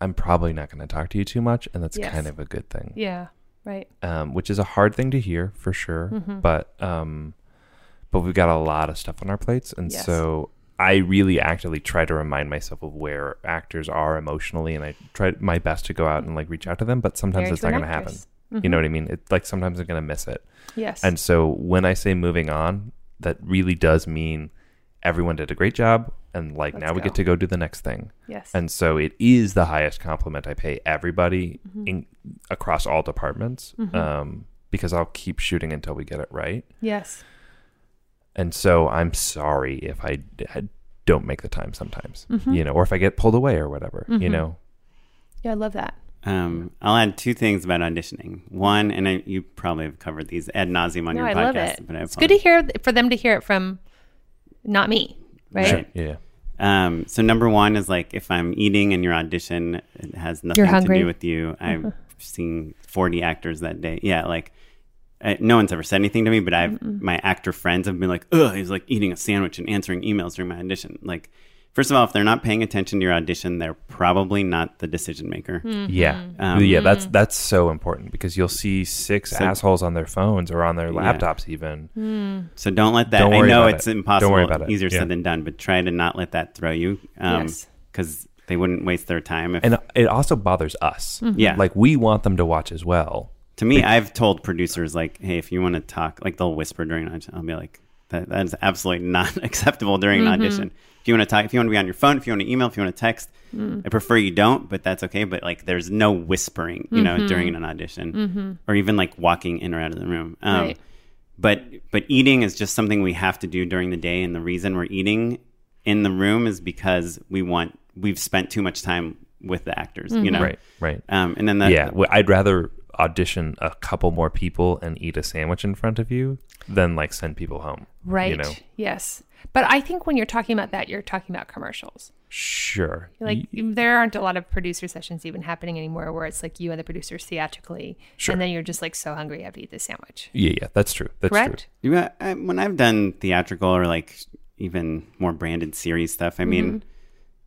I'm probably not going to talk to you too much, and that's Yes. kind of a good thing. Yeah. Right. Um, which is a hard thing to hear for sure, Mm-hmm. but um, but we've got a lot of stuff on our plates, and Yes. so I really actively try to remind myself of where actors are emotionally, and I try my best to go out and like reach out to them. But sometimes Married it's not going to happen. actress. You know what I mean? It like sometimes I'm going to miss it. Yes. And so when I say moving on, that really does mean everyone did a great job and like Let's now we go. get to go do the next thing. yes. And so it is the highest compliment I pay everybody Mm-hmm. in, across all departments um, because I'll keep shooting until we get it right. yes. And so I'm sorry if I, I don't make the time sometimes, Mm-hmm. you know, or if I get pulled away or whatever, you know. Yeah, I love that. Um, I'll add two things about auditioning. One, and I, you probably have covered these ad nauseum on No, your I podcast, love it. but I It's good to hear for them to hear it from not me, right? Right. Yeah. Um, so number one is like if I'm eating and your audition, it has nothing to do with you. I've seen 40 actors that day. Yeah, like I, no one's ever said anything to me, but I've my actor friends have been like, "Ugh, he's like eating a sandwich and answering emails during my audition." Like, first of all, if they're not paying attention to your audition, they're probably not the decision maker. Hmm. Yeah. Um, yeah, that's that's so important because you'll see six So- assholes on their phones or on their Yeah. laptops even. So don't let that. Don't I know about it's it. impossible. Don't worry about it. Easier Yeah. said than done, but try to not let that throw you. Um, Yes. Because they wouldn't waste their time. If, And it also bothers us. Mm-hmm. Yeah. Like we want them to watch as well. to me, I've told producers like, "Hey, if you want to talk, like they'll whisper during an audition. I'll be like, that, that is absolutely not acceptable during Mm-hmm. an audition. If you want to talk, if you want to be on your phone, if you want to email, if you want to text, Mm. I prefer you don't, but that's okay. But like, there's no whispering, you Mm-hmm. know, during an audition, or even like walking in or out of the room. Um, Right. But but eating is just something we have to do during the day, and the reason we're eating in the room is because we want we've spent too much time with the actors, you know. Right, right. Um, and then the, yeah, well, I'd rather audition a couple more people and eat a sandwich in front of you than like send people home. Right. You know, Yes. But I think when you're talking about that, you're talking about commercials. sure. Like there aren't a lot of producer sessions even happening anymore where it's like you and the producers theatrically, Sure. and then you're just like so hungry you have to eat this sandwich. Yeah, yeah, that's true. That's Correct? You, uh, I, when I've done theatrical or like even more branded series stuff, I mean,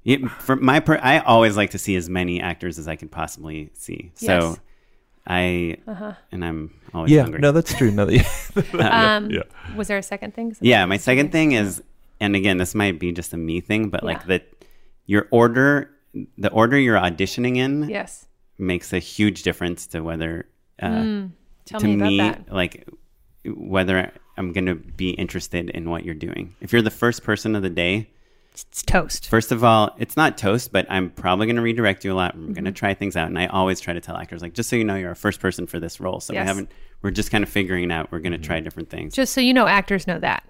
Mm-hmm. it, for my per, I always like to see as many actors as I can possibly see. So Yes. Uh-huh. I and I'm always true. Yeah, hungry. no, that's true. No, yeah. Um, yeah. Was there a second thing? yeah, my second thing is, and again, this might be just a me thing, but like Yeah. that your order, the order you're auditioning in, Yes. makes a huge difference to whether. Uh, Mm. Tell to me about me, that. like whether I'm going to be interested in what you're doing. If you're the first person of the day, It's toast. first of all, it's not toast, but I'm probably going to redirect you a lot. I'm Mm-hmm. going to try things out, and I always try to tell actors like, just so you know, you're our first person for this role. So Yes. we haven't. We're just kind of figuring it out. We're going to try different things. Just so you know, actors know that.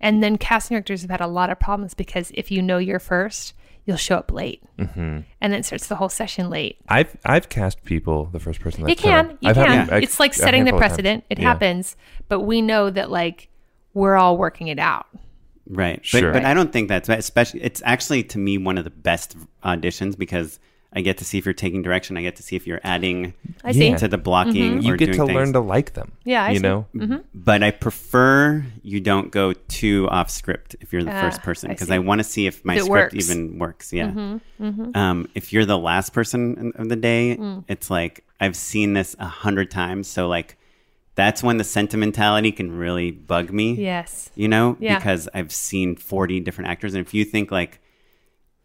And then casting directors have had a lot of problems because if you know you're first, you'll show up late. Mm-hmm. And then it starts the whole session late. I've I've cast people the first person. You that's can. You I've had can. them a- it's like setting the handful of times. precedent. It Yeah. happens. But we know that, like, we're all working it out. Right. Sure. But, but I don't think that's especially. It's actually to me one of the best auditions because I get to see if you're taking direction. I get to see if you're adding I see. Yeah. to the blocking. You or get doing to things. learn to like them. Yeah, I you see. know. But I prefer you don't go too off script if you're the Ah, first person because see. I, want to see if my it script works. even works. Yeah. Mm-hmm, Um, if you're the last person of the day, Mm. it's like I've seen this a hundred times. So like that's when the sentimentality can really bug me. Yes. You know, Yeah. because I've seen 40 different actors. And if you think like,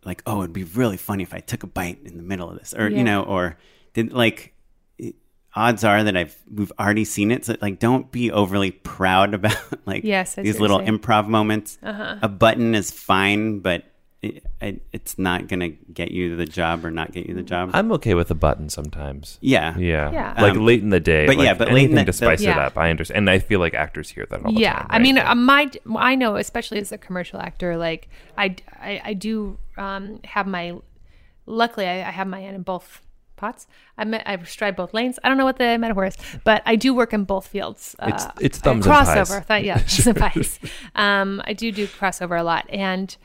like, oh, it'd be really funny if I took a bite in the middle of this, or, Yeah. you know, or did like, it- odds are that I've, we've already seen it. So like, don't be overly proud about like Yes, these little improv moments. Uh-huh. A button is fine, but it, it, it's not going to get you the job or not get you the job. I'm okay with a button sometimes. yeah. Yeah. Yeah. Like Um, late in the day. but like yeah, but late in anything the- to spice the- it Yeah. up. I understand. And I feel like actors hear that all the yeah time. i mean right? uh, my i know especially as a commercial actor like i i, I do um, have my luckily I, I have my hand in both pots i met i stride both lanes i don't know what the metaphor is but i do work in both fields uh, It's- it's thumbs and crossover Th- yeah thumbs and pies um i do do crossover a lot and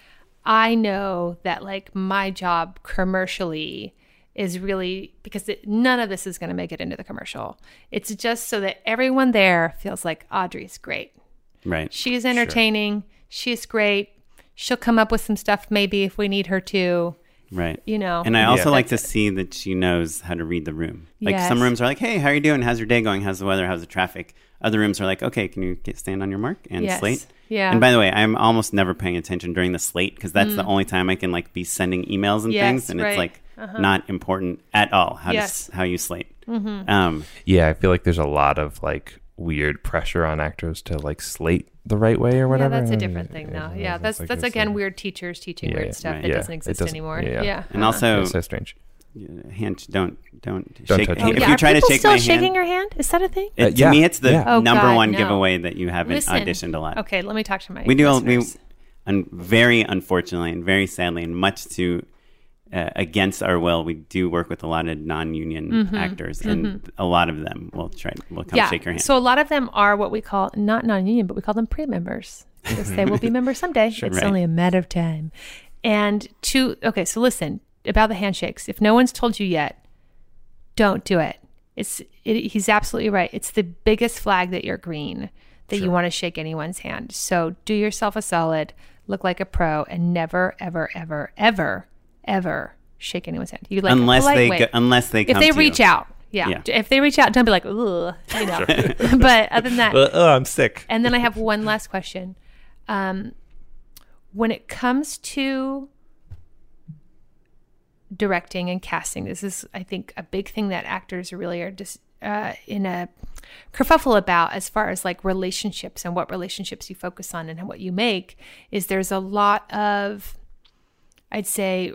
i know that like my job commercially is really because it, none of this is going to make it into the commercial. It's just so that everyone there feels like Audrey's great. Right. She's entertaining. She's great. She'll come up with some stuff maybe if we need her to. Right. You know. And I also Yeah. like to it. see that she knows how to read the room. Like Yes. some rooms are like, "Hey, how are you doing? How's your day going? How's the weather? How's the traffic?" Other rooms are like, "Okay, can you get, stand on your mark and Yes. slate?" Yeah. And by the way, I'm almost never paying attention during the slate because that's the only time I can like be sending emails and Mm. Yes, things, and right. it's like not important at all how to Yes. s how you slate. Um, yeah, I feel like there's a lot of like weird pressure on actors to like slate the right way or whatever. Yeah, that's a different thing now. Yeah, that's like that's again like- weird teachers teaching Yeah, weird stuff right. that Yeah, doesn't exist doesn't- anymore. yeah. Yeah. and Uh-huh. also, It's so strange. Hand don't don't, Don't shake. touch if me. Oh, yeah. you Are try to people shake still my shaking hand, your hand? Is that a thing? it- Uh, to me, it's the yeah. Oh, number God, one no. giveaway that you haven't Listen. auditioned a lot. Okay, let me talk to my. we do all- we listeners. and very unfortunately and very sadly and much to uh, against our will we do work with a lot of non-union actors and a lot of them will try will come shake your hand So a lot of them are what we call not non-union, but we call them pre-members because they will be members someday. it's Right. only a matter of time. And to okay, so listen about the handshakes. If no one's told you yet, don't do it. It's it, he's absolutely right. It's the biggest flag that you're green that you want to shake anyone's hand. So do yourself a solid, look like a pro, and never, ever, ever, ever, ever shake anyone's hand. You like unless they way. go, unless they if come they to reach you. out. Yeah. Yeah. If they reach out, don't be like, ugh, you know. but other than that, oh, I'm sick. and then I have one last question. Um, when it comes to directing and casting, this is, I think, a big thing that actors really are just uh, in a kerfuffle about as far as like relationships and what relationships you focus on and what you make is there's a lot of, I'd say,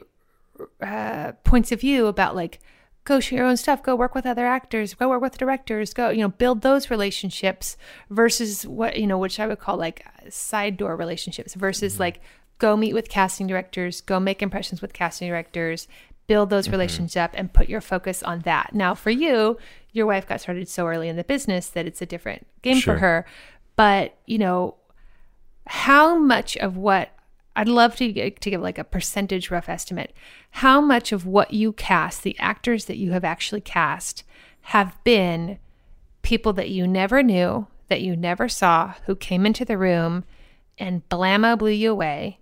uh, points of view about like go shoot your own stuff go work with other actors go work with directors go you know build those relationships versus what you know which i would call like side door relationships versus like go meet with casting directors go make impressions with casting directors build those mm-hmm. relationships up and put your focus on that now for you your wife got started so early in the business that it's a different game Sure. for her but you know how much of what I'd love to get, to give like a percentage rough estimate. How much of what you cast, the actors that you have actually cast, have been people that you never knew, that you never saw, who came into the room and blammo blew you away?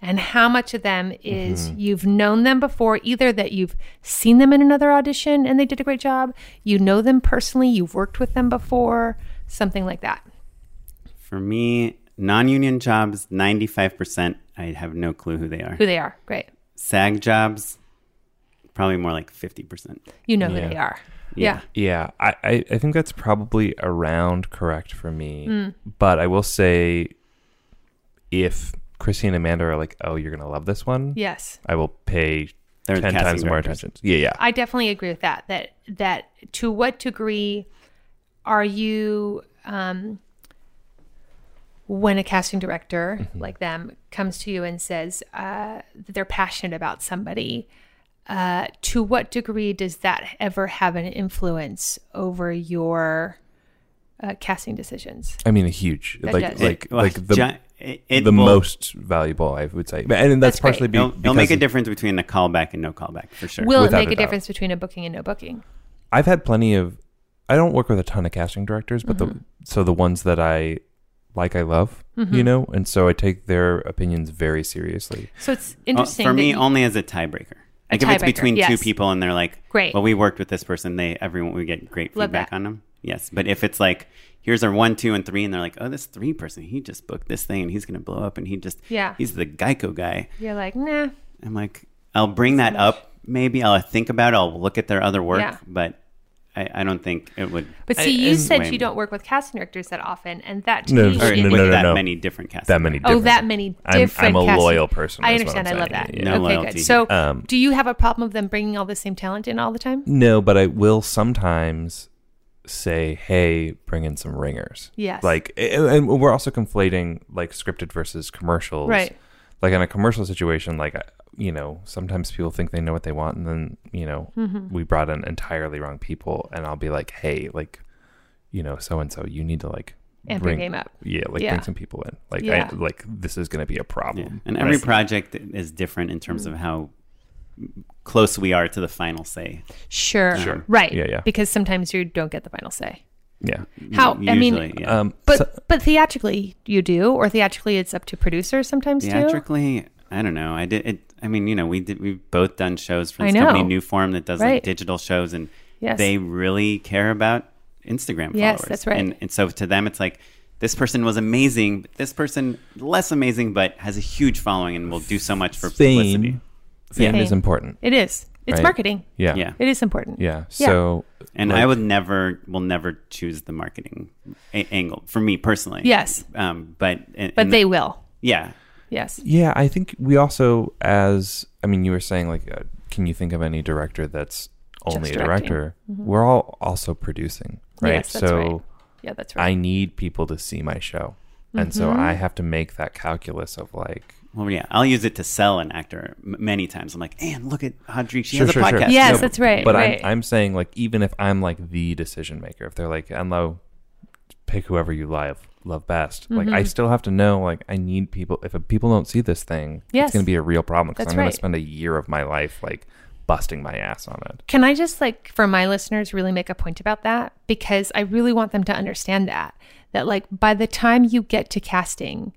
And how much of them is you've known them before, either that you've seen them in another audition and they did a great job, you know them personally, you've worked with them before, something like that. for me non-union jobs 95% i have no clue who they are Who they are. Great. sag jobs probably more like 50% You know who they are. Yeah. yeah. Yeah, I, I, I think that's probably around correct for me. Hmm. But I will say, if Chrissy and Amanda are like, "Oh, you're gonna love this one," Yes. I will pay They're ten casting times more attention. Yeah, yeah. I definitely agree with that. That that to what degree are you um when a casting director like them comes to you and says uh, that they're passionate about somebody, uh, to what degree does that ever have an influence over your uh, casting decisions? I mean, a huge That like does. like Well, like the gi- it, it the will- most valuable, I would say, and that's, That's partially be, It'll, it'll make a difference between a callback and no callback for sure. Will it make a a difference between a booking and no booking? I've had plenty of. I don't work with a ton of casting directors, but Mm-hmm. the so the ones that I like, I love, Mm-hmm. you know, and so I take their opinions very seriously. So it's Oh, interesting. for me, you- only as a tiebreaker. A Like if it's tiebreaker, between two people and they're like, Great. Well, we worked with this person. They everyone we get great Love feedback that. on them. Yes, but if it's like here's our one, two, and three, and they're like, oh, this three person, he just booked this thing and he's gonna blow up, and he just Yeah. he's the Geico guy. you're like, nah. I'm like, I'll bring that up. Maybe I'll think about it. I'll look at their other work, Yeah. but I, I don't think it would. But I- see, you and- said Wait. you don't work with casting directors that often, and that to No, me no, Or is- no, no, that no. many different cast. That many. Oh, Different. that many I'm- different. I'm, a casting- loyal person. I understand. I'm I love saying. that. No okay, loyalty good. So, Um, do you have a problem with them bringing all the same talent in all the time? No, but I will sometimes say, "Hey, bring in some ringers." Yes. Like, and and we're also conflating like scripted versus commercials. Right. Like in a commercial situation, like you know, sometimes people think they know what they want, and then you know, Mm-hmm. we brought in entirely wrong people, and I'll be like, "Hey, like, you know, so and so, you need to like." Amp your bring, game up. Yeah, like Yeah. bring some people in. Like, Yeah. I, like this is going to be a Yeah. problem. And every Right. project is different in terms of how close we are to the final say. Sure. Sure. Right. Yeah, yeah. Because sometimes you don't get the final say. Yeah. How? I mean, yeah. Um, but so- but theatrically you do, or theatrically it's up to producers sometimes too. theatrically i don't know i did it i mean you know we did we've both done shows for I this know. company new form that does Right. like digital shows and Yes. they really care about instagram followers. Yes, that's right. and, and so to them it's like this person was amazing this person less amazing but has a huge following and will do so much for publicity fame, fame Yeah. is important. It is. It's Right. marketing. Yeah. yeah It is important. Yeah. Yeah. So, and like- i would never will never choose the marketing a- angle for me personally Yes. um but and, But and- they will. yeah Yes. Yeah, I think we also, as I mean, you were saying, like, uh, can you think of any director that's only Just a directing. director? We're all also producing, right? Yes, that's so right. Yeah, that's right. I need people to see my show, and so Mm-hmm. I have to make that calculus of like, Well, yeah, I'll use it to sell an actor m- many times. I'm like, and look at Audrey, she Sure, has a sure, sure. podcast. Yes, No, that's right. But right. I'm I'm saying like even if I'm like the decision maker, if they're like Enlo, pick whoever you love love best. Like Mm-hmm. I still have to know like I need people. If people don't see this thing, Yes. it's going to be a real problem because That's I'm going right. to spend a year of my life like busting my ass on it. Can I just like for my listeners really make a point about that because I really want them to understand that that like by the time you get to casting,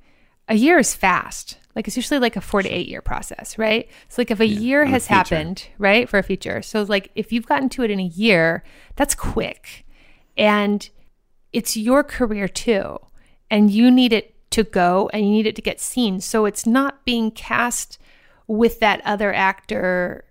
a year is fast. Like it's usually like a 4 to 8 year process, right? So like if a year on a has happened, right, for a feature. So like if you've gotten to it in a year, that's quick. And it's your career too. And you need it to go and you need it to get seen. So it's not being cast with that other actor,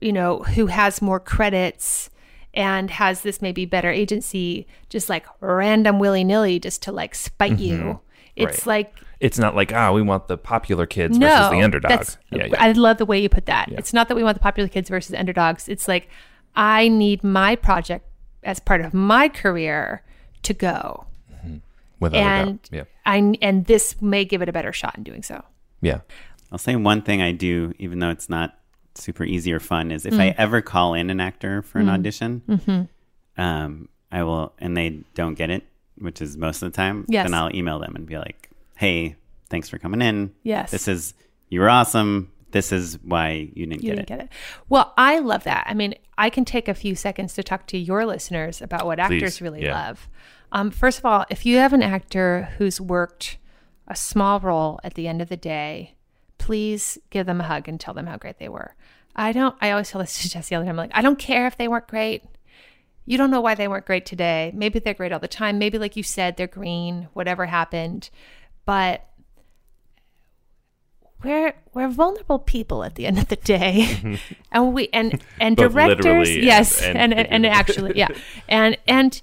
you know, who has more credits and has this maybe better agency, just like random willy nilly just to like spite you. Mm-hmm. It's Right. like It's not like ah, we want the popular kids no, versus the underdog. That's, Yeah, yeah. I love the way you put that. It's not that we want the popular kids versus underdogs. It's like I need my project as part of my career to go, Without a and doubt. Yeah. I and this may give it a better shot in doing so. Yeah. I'll say one thing I do, even though it's not super easy or fun, is if Mm. I ever call in an actor for an audition, Mm-hmm. um, I will, and they don't get it, which is most of the time, Yes. then I'll email them and be like, "Hey, thanks for coming in. Yes. this is you were awesome. This is why you didn't You get didn't it." get it. Well, I love that. I mean, I can take a few seconds to talk to your listeners about what actors really yeah. love. Um, first of all, if you have an actor who's worked a small role at the end of the day, please give them a hug and tell them how great they were. I don't. I always tell this to Jesse all the time. I'm like, I don't care if they weren't great. You don't know why they weren't great today. Maybe they're great all the time. Maybe, like you said, they're green. Whatever happened, but we're we're vulnerable people at the end of the day, and we and and Both directors, yes, and and and, and actually, yeah, and and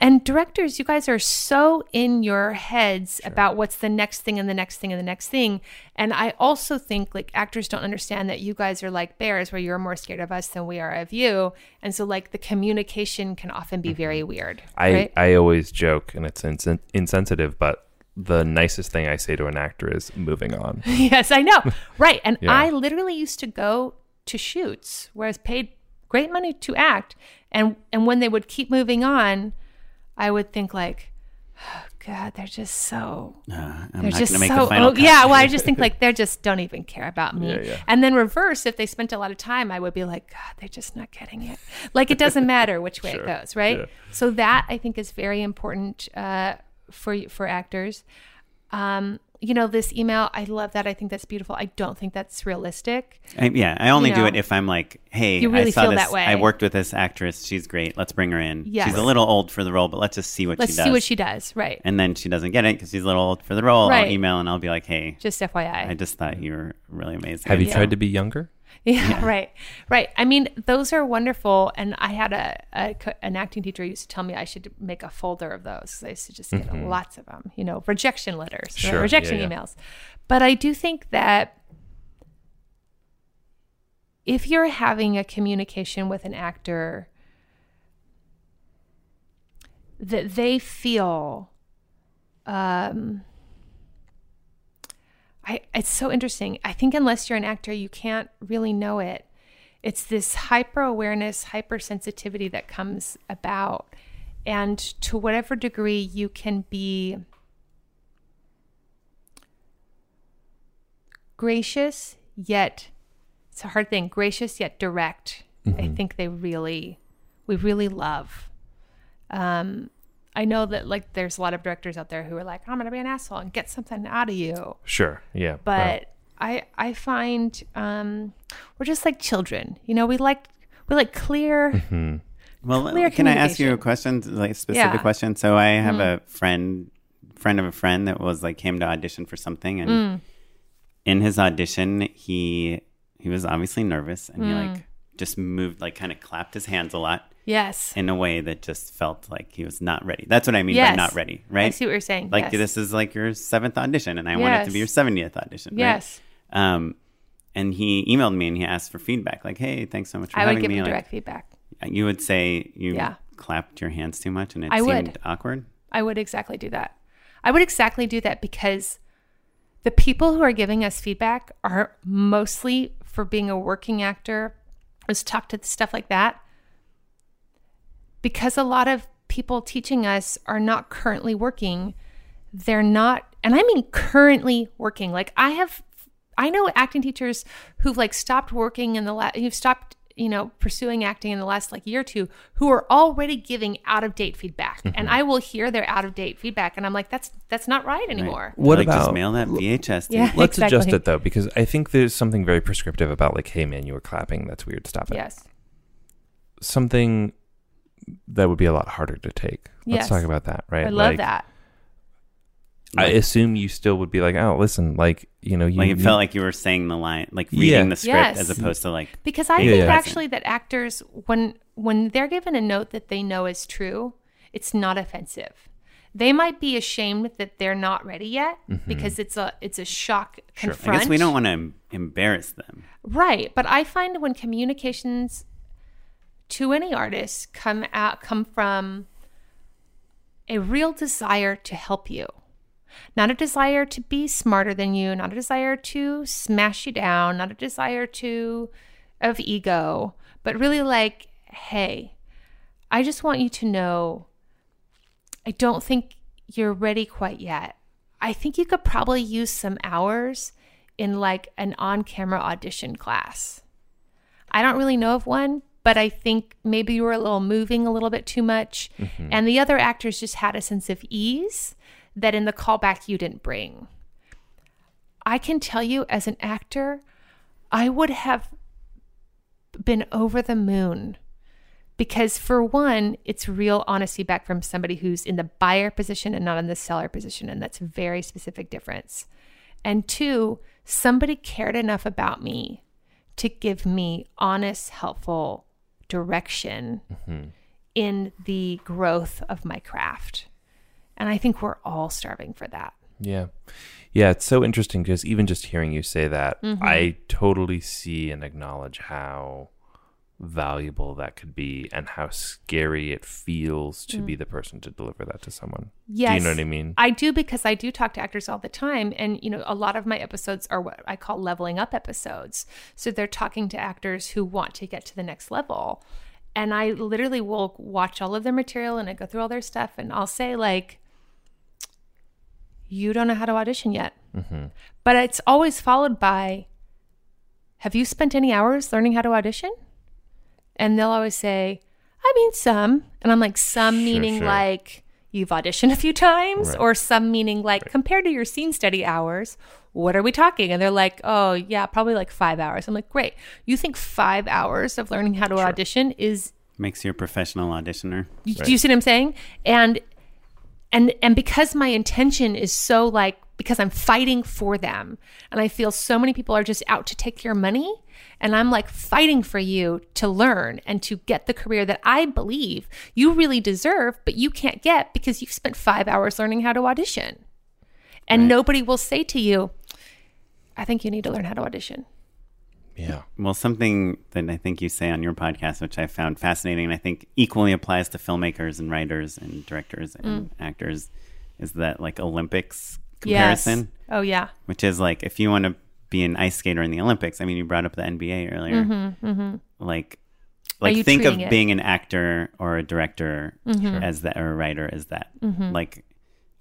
and directors, you guys are so in your heads about what's the next thing and the next thing and the next thing. And I also think like actors don't understand that you guys are like bears, where you're more scared of us than we are of you. And so like the communication can often be very mm-hmm. weird. I, right? I always joke, and it's insen- insensitive, but the nicest thing I say to an actor is moving on. yes, I know. Right. And Yeah. I literally used to go to shoots where I was paid great money to act. And and when they would keep moving on, I would think like, oh God, they're just so Uh, I'm they're just make so oh, yeah. Well, I just think like they just don't even care about me. Yeah, yeah. And then reverse, if they spent a lot of time, I would be like, God, they're just not getting it. Like it doesn't matter which way it goes, right? yeah. So that I think is very important uh, for for actors. Um, you know, this email, I love that. I think that's beautiful. I don't think that's realistic. I, yeah, I only You do it if I'm like, hey, you really I saw feel this. that way. I worked with this actress. She's great. Let's bring her in. Yes. She's a little old for the role, but let's just see what she does. Let's she does. see what she does. Right. And then she doesn't get it because she's a little old for the role. Right. I'll email and I'll be like, hey, Just FYI. I just thought you were really amazing. Have you Yeah. tried to be younger? Yeah, right, right. I mean, those are wonderful. And I had a, a an acting teacher used to tell me I should make a folder of those. 'cause I used to just get lots of them. You know, rejection letters, Sure, rejection yeah, yeah. emails. But I do think that if you're having a communication with an actor that they feel um I it's so interesting. I think unless you're an actor, you can't really know it. It's this hyper awareness, hypersensitivity that comes about. And to whatever degree you can be gracious yet it's a hard thing, gracious yet direct. I think they really we really love. Um I know that like there's a lot of directors out there who are like, I'm gonna be an asshole and get something out of you Sure. Yeah. but I I find um, we're just like children. You know, we like we like clear. Well, Clear can I ask you a question, like a specific Yeah. Mm. question? So I have a friend, friend of a friend that was like came to audition for something, and Mm. in his audition, he he was obviously nervous, and he Mm. like just moved, like kind of clapped his hands a lot Yes. in a way that just felt like he was not ready. That's what I mean yes. by not ready, right? I see what you're saying. Like yes. this is like your seventh audition, and I want it to be your seventieth audition. right? Yes. Um, and he emailed me and he asked for feedback, like, "Hey, thanks so much for I would having give me." him Like, direct feedback. you would say you Yeah. clapped your hands too much and it I seemed would. awkward. I would exactly do that. I would exactly do that because the people who are giving us feedback are mostly for being a working actor, was talk to stuff like that. Because a lot of people teaching us are not currently working. They're not, and I mean currently working. Like I have, I know acting teachers who've like stopped working in the last, who've stopped, you know, pursuing acting in the last like year or two, who are already giving out of date feedback, and mm-hmm. I will hear their out of date feedback, and I'm like, that's that's not right anymore. What like, just about- mail that VHS? tape. Yeah. Let's adjust it though, because I think there's something very prescriptive about like, hey man, you were clapping. That's weird. Stop it. Yes. Something that would be a lot harder to take. Let's Yes. talk about that, right? I love Like, that. I assume you still would be like, oh, listen, like you know, you Like it need- felt like you were saying the line, like Yeah. reading the script Yes. as opposed to like Because I think yeah. actually that actors, when when they're given a note that they know is true, it's not offensive. They might be ashamed that they're not ready yet because it's a it's a shock Mm-hmm. I guess we don't want to embarrass them. Right, but I find when communications to any artist come out come from a real desire to help you. Not a desire to be smarter than you, not a desire to smash you down, not a desire to of ego, but really like, hey, I just want you to know I don't think you're ready quite yet. I think you could probably use some hours in like an on camera audition class. I don't really know of one, but I think maybe you were a little moving a little bit too much. Mm-hmm. And the other actors just had a sense of ease that in the callback you didn't bring. I can tell you as an actor, I would have been over the moon because for one it's real honesty back from somebody who's in the buyer position and not in the seller position and that's a very specific difference. And two somebody cared enough about me to give me honest helpful direction mm-hmm. in the growth of my craft and i think we're all starving for that Yeah. Yeah, it's so interesting because even just hearing you say that, Mm-hmm. I totally see and acknowledge how valuable that could be and how scary it feels to be the person to deliver that to someone. Mm. Yes. Do you know what I mean? I do because I do talk to actors all the time. And, you know, a lot of my episodes are what I call leveling up episodes. So they're talking to actors who want to get to the next level. And I literally will watch all of their material and I go through all their stuff and I'll say, like, you don't know how to audition yet. Mm-hmm. But it's always followed by, have you spent any hours learning how to audition? And they'll always say, I mean, some. And I'm like, some Sure, meaning sure. like you've auditioned a few times, Right. or some meaning like compared to your scene study hours, what are we talking? And they're like, oh, yeah, probably like five hours. I'm like, great. You think five hours of learning how to audition is Makes you a professional auditioner. you- Do you see what I'm saying? And and and because my intention is so like because I'm fighting for them and I feel so many people are just out to take your money and I'm like fighting for you to learn and to get the career that I believe you really deserve but you can't get because you've spent 5 hours learning how to audition. And nobody will say to you I think you need to learn how to audition. Yeah. Well, something that I think you say on your podcast, which I found fascinating, and I think equally applies to filmmakers and writers and directors and actors, is that like Olympics comparison, Yes. Oh yeah. which is like if you want to be an ice skater in the Olympics. I mean, you brought up the NBA earlier. Like, like Mm-hmm, you think of it? being an actor or a director Mm-hmm. as that, or a writer as that. Like,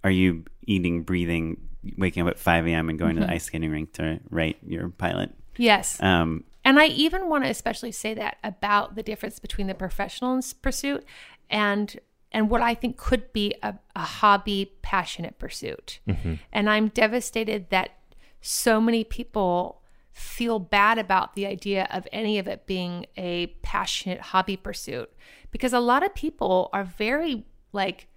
are you eating, breathing, waking up at five a.m. and going Mm-hmm. to the ice skating rink to write your pilot? Yes. Um, And I even want to especially say that about the difference between the professional pursuit and and what I think could be a, a hobby passionate pursuit. And I'm devastated that so many people feel bad about the idea of any of it being a passionate hobby pursuit because a lot of people are very like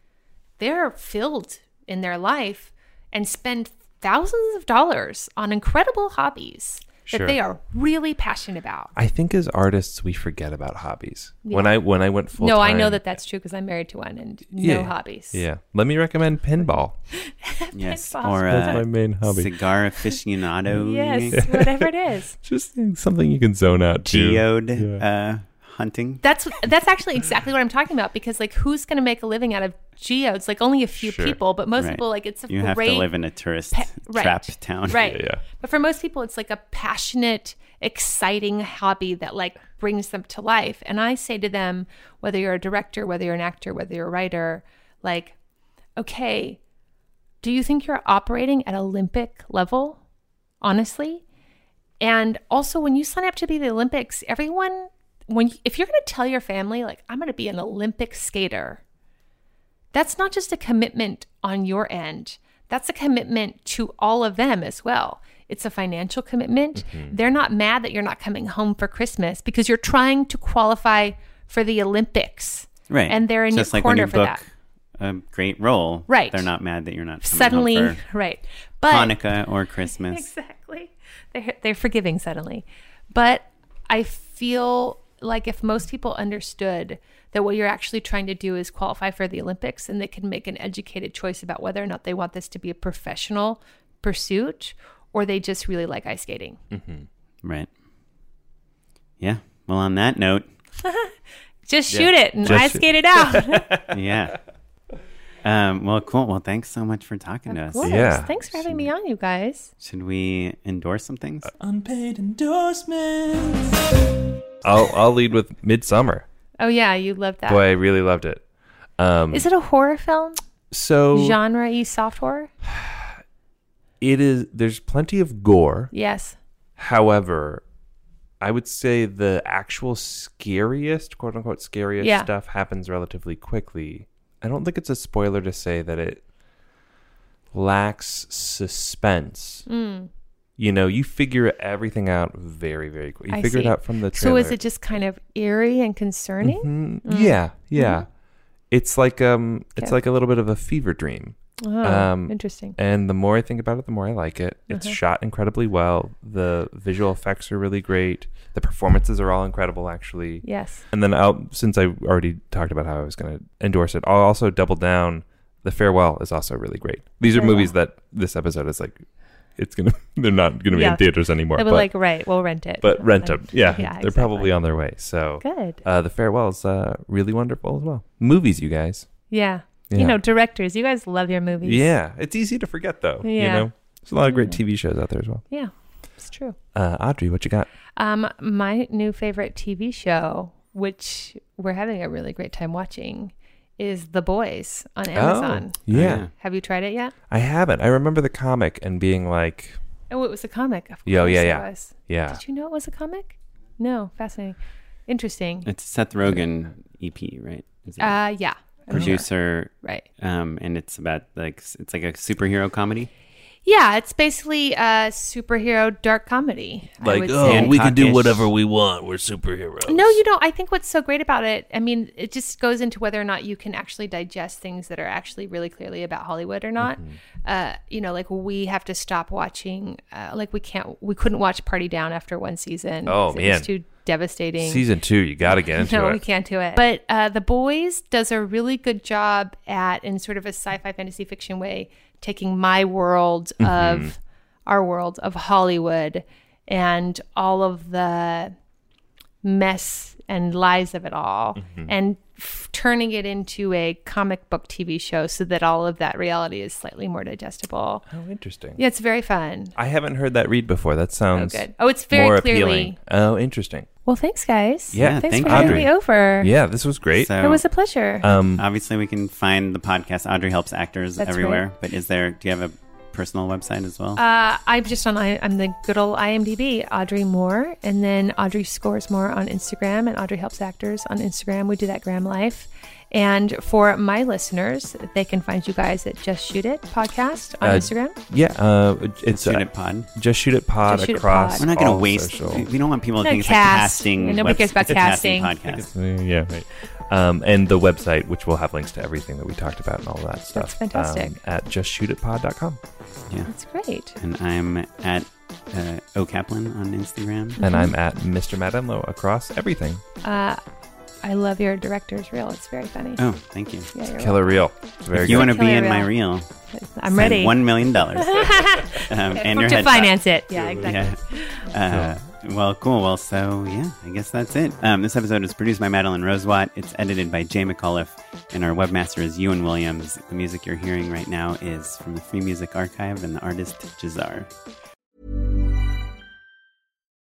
they're filled in their life and spend thousands of dollars on incredible hobbies Sure. that they are really passionate about. I think as artists we forget about hobbies. When I when I went full no, I know that that's true because I'm married to one and no hobbies. Yeah. Let me recommend pinball. yes, Pinball. or That's uh, my main hobby. cigar aficionado. Yes, whatever it is. Just something you can zone out to. geode Yeah. uh, hunting. That's that's actually exactly what I'm talking about because like who's going to make a living out of geodes? Like only a few Sure. people, but most Right. people like it's a You great have to live in a tourist pa- right. trap town. Right. Yeah, yeah. But for most people, it's like a passionate, exciting hobby that like brings them to life. And I say to them, whether you're a director, whether you're an actor, whether you're a writer, like, okay, do you think you're operating at Olympic level? Honestly? And also, when you sign up to be the Olympics, everyone, when if you're going to tell your family, like, I'm going to be an Olympic skater, that's not just a commitment on your end. That's a commitment to all of them as well. It's a financial commitment. Mm-hmm. They're not mad that you're not coming home for Christmas because you're trying to qualify for the Olympics. Right. And they're in Just your like corner for book that. a great role. Right. They're not mad that you're not coming Suddenly, right. But Hanukkah or Christmas. Exactly. They're, they're forgiving suddenly. But I feel like if most people understood that what you're actually trying to do is qualify for the Olympics and they can make an educated choice about whether or not they want this to be a professional pursuit or they just really like ice skating. Mm-hmm. Right. Yeah. Well, on that note, Just shoot it and Just ice skate it out. yeah. Um, well, cool. Well, thanks so much for talking to us. Course. Yeah. Thanks for having me on, you guys. Should we endorse some things? Unpaid endorsements. I'll I'll lead with Midsommar. Oh, yeah, you love that. Boy, I really loved it. Um, it a horror film? so Genre y soft horror? it is. There's plenty of gore. Yes. However, I would say the actual scariest, quote unquote, scariest Yeah. stuff happens relatively quickly. I don't think it's a spoiler to say that it lacks suspense. Mm. You know, you figure everything out very, very quick. You I figure it out from the trailer. So is it just kind of eerie and concerning? Mhm. Yeah, yeah. It's like um, it's Okay. like a little bit of a fever dream. Oh, Um, interesting. And the more I think about it, the more I like it. It's Uh-huh. shot incredibly well. The visual effects are really great. The performances are all incredible, actually. Yes. And then I'll, since I already talked about how I was going to endorse it, I'll also double down. The Farewell is also really great. These are movies that this episode is like, it's gonna, they're not gonna be Yeah. in theaters anymore. Were but, like, right, we'll rent it. but rent them. Yeah, yeah, they're probably on their way. So Good. uh, the Farewell is uh, really wonderful as well. Movies, you guys. Yeah. Yeah. You know, directors, you guys love your movies. Yeah, it's easy to forget though. You Yeah. know, there's a lot of great TV shows out there as well. Yeah. It's true. Uh, Audrey, what you got? Um, my new favorite TV show, which we're having a really great time watching, is The Boys on Amazon. Oh, yeah. yeah. Have you tried it yet? I haven't. I remember the comic and being like, Oh, it was a comic. Of Yeah, oh, course yeah, it yeah. was. yeah. Did you know it was a comic? No, fascinating, interesting. It's Seth Rogen EP, right? Is it Uh, yeah, I'm sure. Producer, right? um, and it's about like it's like a superhero comedy. Yeah, it's basically a superhero dark comedy. Like, oh, say. we can do whatever we want. We're superheroes. No, you don't. I think what's so great about it, I mean, it just goes into whether or not you can actually digest things that are actually really clearly about Hollywood or not. Mm-hmm. Uh, you know, like we have to stop watching. Uh, like we can't, we couldn't watch Party Down after one season. Oh, It was man. too devastating. Season two, you got to get into no, it. we can't do it. But uh, The Boys does a really good job at, in sort of a sci-fi fantasy fiction way, taking my world Mm-hmm. of our world of Hollywood and all of the mess and lies of it all, Mm-hmm. and f- turning it into a comic book TV show so that all of that reality is slightly more digestible. Oh, interesting. Yeah, it's very fun. I haven't heard that read before. That Oh, sounds good. Oh, it's very more clearly. appealing. Oh, interesting. Well, thanks, guys. Yeah, thanks thank for you. having Audrey. me over. Yeah, this was great. So It was a pleasure. um, obviously we can find the podcast. Audrey helps actors everywhere. right. But is there? Do you have a personal website as well? Uh, I'm just on. I, I'm the good old IMDb, Audrey Moore, and then Audrey scores more on Instagram, and Audrey helps actors on Instagram. We do that Graham Life. And for my listeners, they can find you guys at Just Shoot It podcast on Uh, Instagram. yeah, uh, it's Shoot uh, it pod. Just shoot it pod Just Shoot It across. Pod. We're not going to waste. social. We don't want people to No, think it's cast. a casting. Nobody cares about it's a casting casting. podcast. Yeah, right. Um, and the website, which will have links to everything that we talked about and all of that stuff. fantastic. Um, at justshootitpod.com. Yeah. That's great. And I'm at uh, O Kaplan on Instagram. And I'm at Mr. Matt Enlow across everything. Uh, I love your director's reel. It's very funny. Oh, thank you. Yeah, you're Killer Reel. It's very if you good. want to be Killer in my reel. reel, I'm ready. One million dollars. um, and your to headshot. finance it. Yeah, exactly. Yeah. Uh, well, cool. Well, so yeah, I guess that's it. Um, this episode is produced by Madeline Rosewatt. It's edited by Jay McAuliffe, and our webmaster is Ewan Williams. The music you're hearing right now is from the Free Music Archive and the artist Jazar.